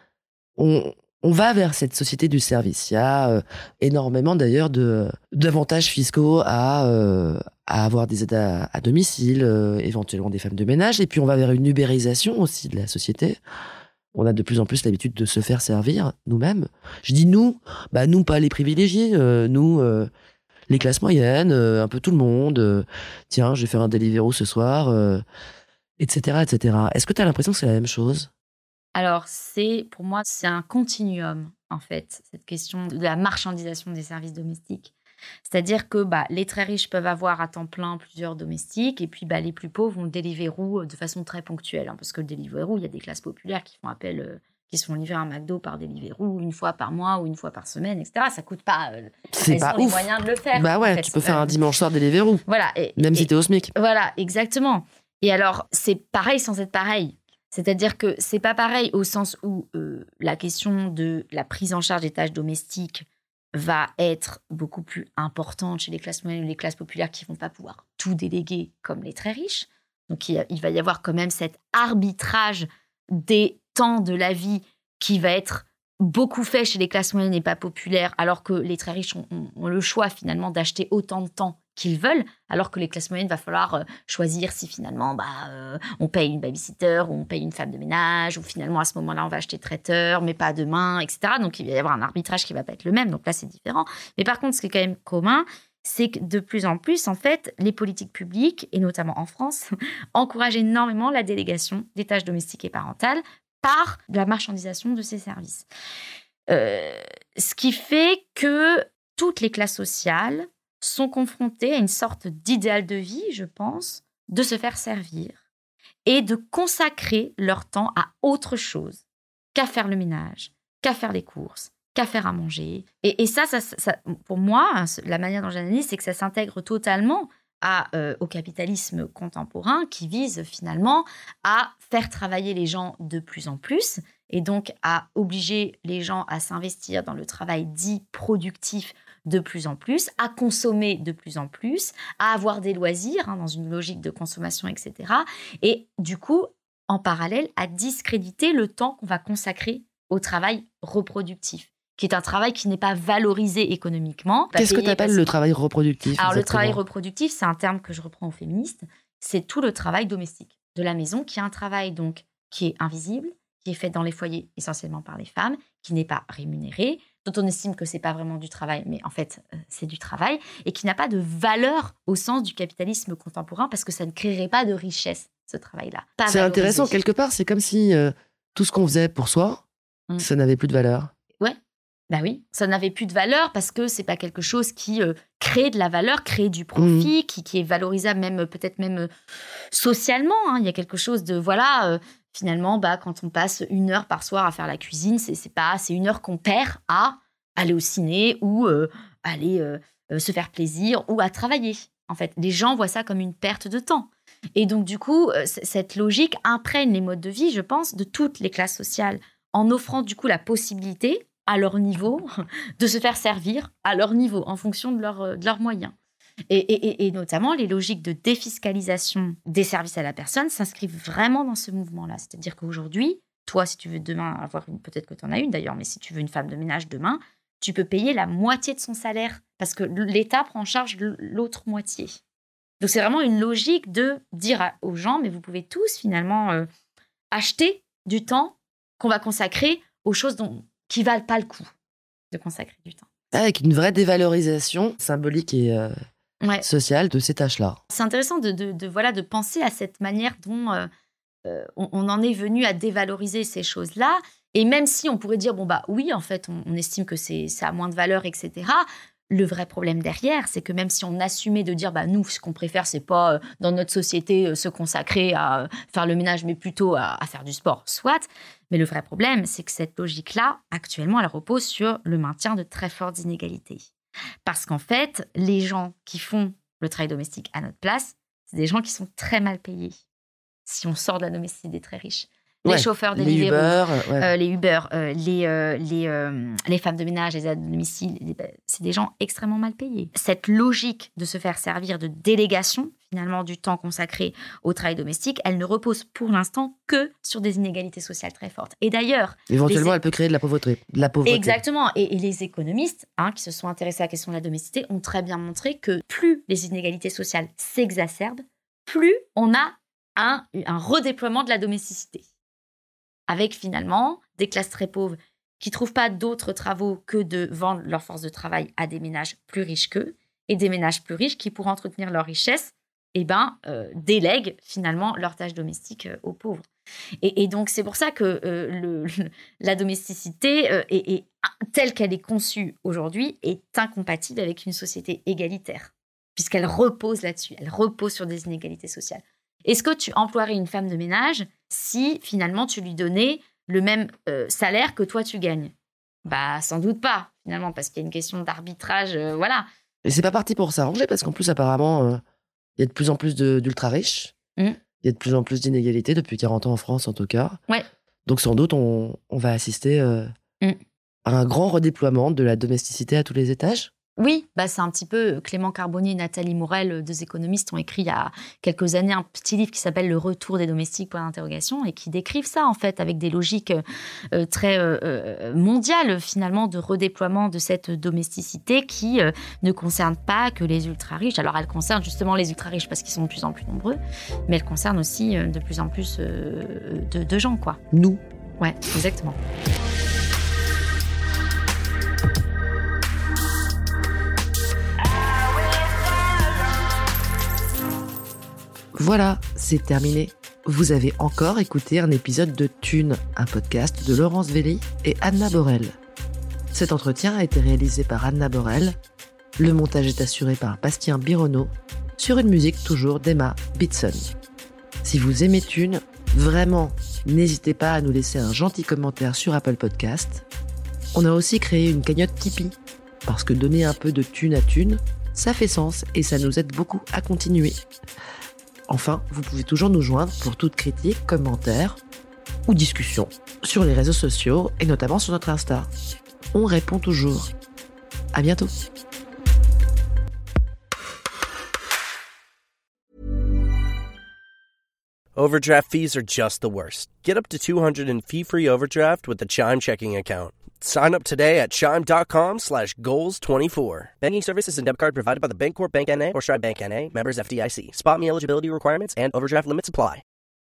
S2: On, on va vers cette société du service. Il y a euh, énormément d'ailleurs de d'avantages fiscaux à euh, à avoir des aides à, à domicile, euh, éventuellement des femmes de ménage, et puis on va vers une ubérisation aussi de la société. On a de plus en plus l'habitude de se faire servir nous-mêmes. Je dis nous, bah nous pas les privilégiés, euh, nous euh, les classes moyennes, un peu tout le monde. tiens, je vais faire un Deliveroo ce soir. Etc., etc. Est-ce que tu as l'impression que c'est la même chose?
S3: Alors c'est pour moi c'est un continuum en fait cette question de la marchandisation des services domestiques. C'est-à-dire que bah, les très riches peuvent avoir à temps plein plusieurs domestiques et puis bah, les plus pauvres vont le Deliveroo euh, de façon très ponctuelle. hein, parce que le Deliveroo, il y a des classes populaires qui font appel, euh, qui se font livrer un McDo par Deliveroo une fois par mois ou une fois par semaine, etc. Ça coûte pas. euh,
S2: C'est pas
S3: les
S2: ouf.
S3: moyens de le faire.
S2: Bah ouais,
S3: en fait.
S2: tu peux faire un dimanche soir Deliveroo,
S3: Voilà. Et,
S2: même
S3: et-
S2: si t'es au SMIC.
S3: voilà, exactement. Et alors, c'est pareil sans être pareil. C'est-à-dire que c'est pas pareil au sens où euh, la question de la prise en charge des tâches domestiques va être beaucoup plus importante chez les classes moyennes ou les classes populaires qui vont pas pouvoir tout déléguer comme les très riches. Donc il, va y avoir quand même cet arbitrage des temps de la vie qui va être beaucoup fait chez les classes moyennes et pas populaires, alors que les très riches ont le choix finalement d'acheter autant de temps qu'ils veulent, alors que les classes moyennes, va falloir euh, choisir si finalement bah, euh, on paye une babysitter ou on paye une femme de ménage, ou finalement à ce moment-là on va acheter traiteur, mais pas demain, etc. Donc il va y avoir un arbitrage qui va pas être le même, donc là c'est différent. Mais par contre, ce qui est quand même commun, c'est que de plus en plus, en fait, les politiques publiques, et notamment en France, encouragent énormément la délégation des tâches domestiques et parentales par la marchandisation de ces services. Euh, ce qui fait que toutes les classes sociales sont confrontées à une sorte d'idéal de vie, je pense, de se faire servir et de consacrer leur temps à autre chose qu'à faire le ménage, qu'à faire les courses, qu'à faire à manger. Et, ça, ça, pour moi, hein, la manière dont j'analyse, c'est que ça s'intègre totalement euh, au capitalisme contemporain qui vise finalement à faire travailler les gens de plus en plus et donc à obliger les gens à s'investir dans le travail dit productif de plus en plus, à consommer de plus en plus, à avoir des loisirs hein, dans une logique de consommation, etc. Et du coup, en parallèle, à discréditer le temps qu'on va consacrer au travail reproductif qui est un travail qui n'est pas valorisé économiquement.
S2: Qu'est-ce que tu appelles le travail reproductif
S3: Alors, le travail reproductif, c'est un terme que je reprends aux féministes. C'est tout le travail domestique de la maison, qui est un travail donc qui est invisible, qui est fait dans les foyers essentiellement par les femmes, qui n'est pas rémunéré, dont on estime que c'est pas vraiment du travail, mais en fait euh, c'est du travail, et qui n'a pas de valeur au sens du capitalisme contemporain parce que ça ne créerait pas de richesse ce travail-là.
S2: C'est intéressant quelque part, c'est comme si euh, tout ce qu'on faisait pour soi, mmh. ça n'avait plus de valeur.
S3: Ben oui, ça n'avait plus de valeur parce que c'est pas quelque chose qui euh, crée de la valeur, crée du profit, mmh. qui, est valorisable même peut-être même euh, socialement. Hein. Il y a quelque chose de voilà. Finalement, bah quand on passe une heure par soir à faire la cuisine, c'est pas c'est une heure qu'on perd à aller au ciné ou aller se faire plaisir ou à travailler. En fait, les gens voient ça comme une perte de temps. Et donc du coup, cette logique imprègne les modes de vie, je pense, de toutes les classes sociales en offrant du coup la possibilité à leur niveau, de se faire servir à leur niveau, en fonction de, euh, de leurs moyens. Et, notamment, les logiques de défiscalisation des services à la personne s'inscrivent vraiment dans ce mouvement-là. C'est-à-dire qu'aujourd'hui, toi, si tu veux demain avoir une, peut-être que tu en as une d'ailleurs, mais si tu veux une femme de ménage demain, tu peux payer la moitié de son salaire parce que l'État prend en charge l'autre moitié. Donc c'est vraiment une logique de dire aux gens, mais vous pouvez tous finalement euh, acheter du temps qu'on va consacrer aux choses dont, qui valent pas le coup de consacrer du temps.
S2: Avec une vraie dévalorisation symbolique et euh, sociale de ces tâches-là.
S3: C'est intéressant de, voilà, de penser à cette manière dont euh, euh, on, en est venu à dévaloriser ces choses-là. Et même si on pourrait dire, bon, bah oui, en fait, on, on estime que ça a moins de valeur, etc., le vrai problème derrière, c'est que même si on assumait de dire, bah nous, ce qu'on préfère, c'est pas euh, dans notre société euh, se consacrer à euh, faire le ménage, mais plutôt à, faire du sport, soit. Mais le vrai problème, c'est que cette logique-là, actuellement, elle repose sur le maintien de très fortes inégalités. Parce qu'en fait, les gens qui font le travail domestique à notre place, c'est des gens qui sont très mal payés. Si on sort de la domestique des très riches les chauffeurs des les Uber, euh, les Uber, euh, les, euh, les, les, femmes de ménage, les aides de domicile, c'est des gens extrêmement mal payés. Cette logique de se faire servir de délégation, finalement, du temps consacré au travail domestique, elle ne repose pour l'instant que sur des inégalités sociales très fortes. Et d'ailleurs...
S2: Éventuellement, elle peut créer de la pauvreté. De la pauvreté.
S3: Exactement. Et, les économistes hein, qui se sont intéressés à la question de la domesticité ont très bien montré que plus les inégalités sociales s'exacerbent, plus on a un, un redéploiement de la domesticité avec finalement des classes très pauvres qui trouvent pas d'autres travaux que de vendre leur force de travail à des ménages plus riches qu'eux, et des ménages plus riches qui, pour entretenir leur richesse, eh ben, euh, délèguent finalement leurs tâches domestiques euh, aux pauvres. Et, donc c'est pour ça que euh, la domesticité est, telle qu'elle est conçue aujourd'hui est incompatible avec une société égalitaire, puisqu'elle repose là-dessus, elle repose sur des inégalités sociales. Est-ce que tu emploierais une femme de ménage si finalement tu lui donnais le même euh, salaire que toi tu gagnes Bah sans doute pas finalement parce qu'il y a une question d'arbitrage, euh, voilà.
S2: Et c'est pas parti pour s'arranger parce qu'en plus apparemment euh, il y a de plus en plus d'ultra riches, mmh. il y a de plus en plus d'inégalités depuis 40 ans en France en tout cas.
S3: Ouais.
S2: Donc sans doute on, va assister mmh. à un grand redéploiement de la domesticité à tous les étages.
S3: Oui, bah c'est un petit peu Clément Carbonnier et Nathalie Morel, deux économistes, ont écrit il y a quelques années un petit livre qui s'appelle Le retour des domestiques pour l'interrogation et qui décrivent ça en fait avec des logiques euh, très euh, mondiales finalement de redéploiement de cette domesticité qui ne concerne pas que les ultra riches. Alors elle concerne justement les ultra riches parce qu'ils sont de plus en plus nombreux, mais elle concerne aussi de plus en plus de, de gens quoi.
S2: Nous.
S3: Ouais, exactement.
S2: Voilà, c'est terminé. Vous avez encore écouté un épisode de Thune, un podcast de Laurence Velli et Anna Borel. Cet entretien a été réalisé par Anna Borel. Le montage est assuré par Bastien Bironneau, sur une musique toujours d'Emma Bitson. Si vous aimez Thune, vraiment, n'hésitez pas à nous laisser un gentil commentaire sur Apple Podcast. On a aussi créé une cagnotte Tipeee, parce que donner un peu de thune à thune, ça fait sens et ça nous aide beaucoup à continuer. Enfin, vous pouvez toujours nous joindre pour toute critique, commentaire ou discussion sur les réseaux sociaux et notamment sur notre Insta. On répond toujours. À bientôt.
S4: Overdraft fees are just the worst. Get up to 200 in fee-free overdraft with the Chime checking account. Sign up today at chime.com slash goals24. Banking services and debit card provided by the Bancorp Bank N.A. or Stride Bank N.A. Members FDIC. Spot me eligibility requirements and overdraft limits apply.